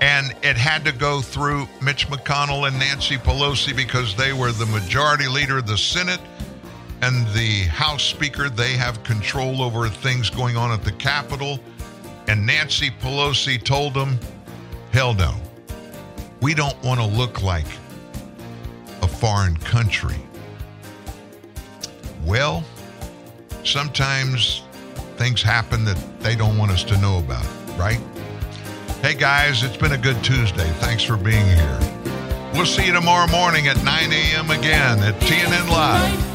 And it had to go through Mitch McConnell and Nancy Pelosi because they were the majority leader of the Senate and the House Speaker. They have control over things going on at the Capitol. And Nancy Pelosi told them, hell no. We don't want to look like a foreign country. Well, sometimes things happen that they don't want us to know about, right? Hey guys, it's been a good Tuesday. Thanks for being here. We'll see you tomorrow morning at 9 a.m. again at TNN Live.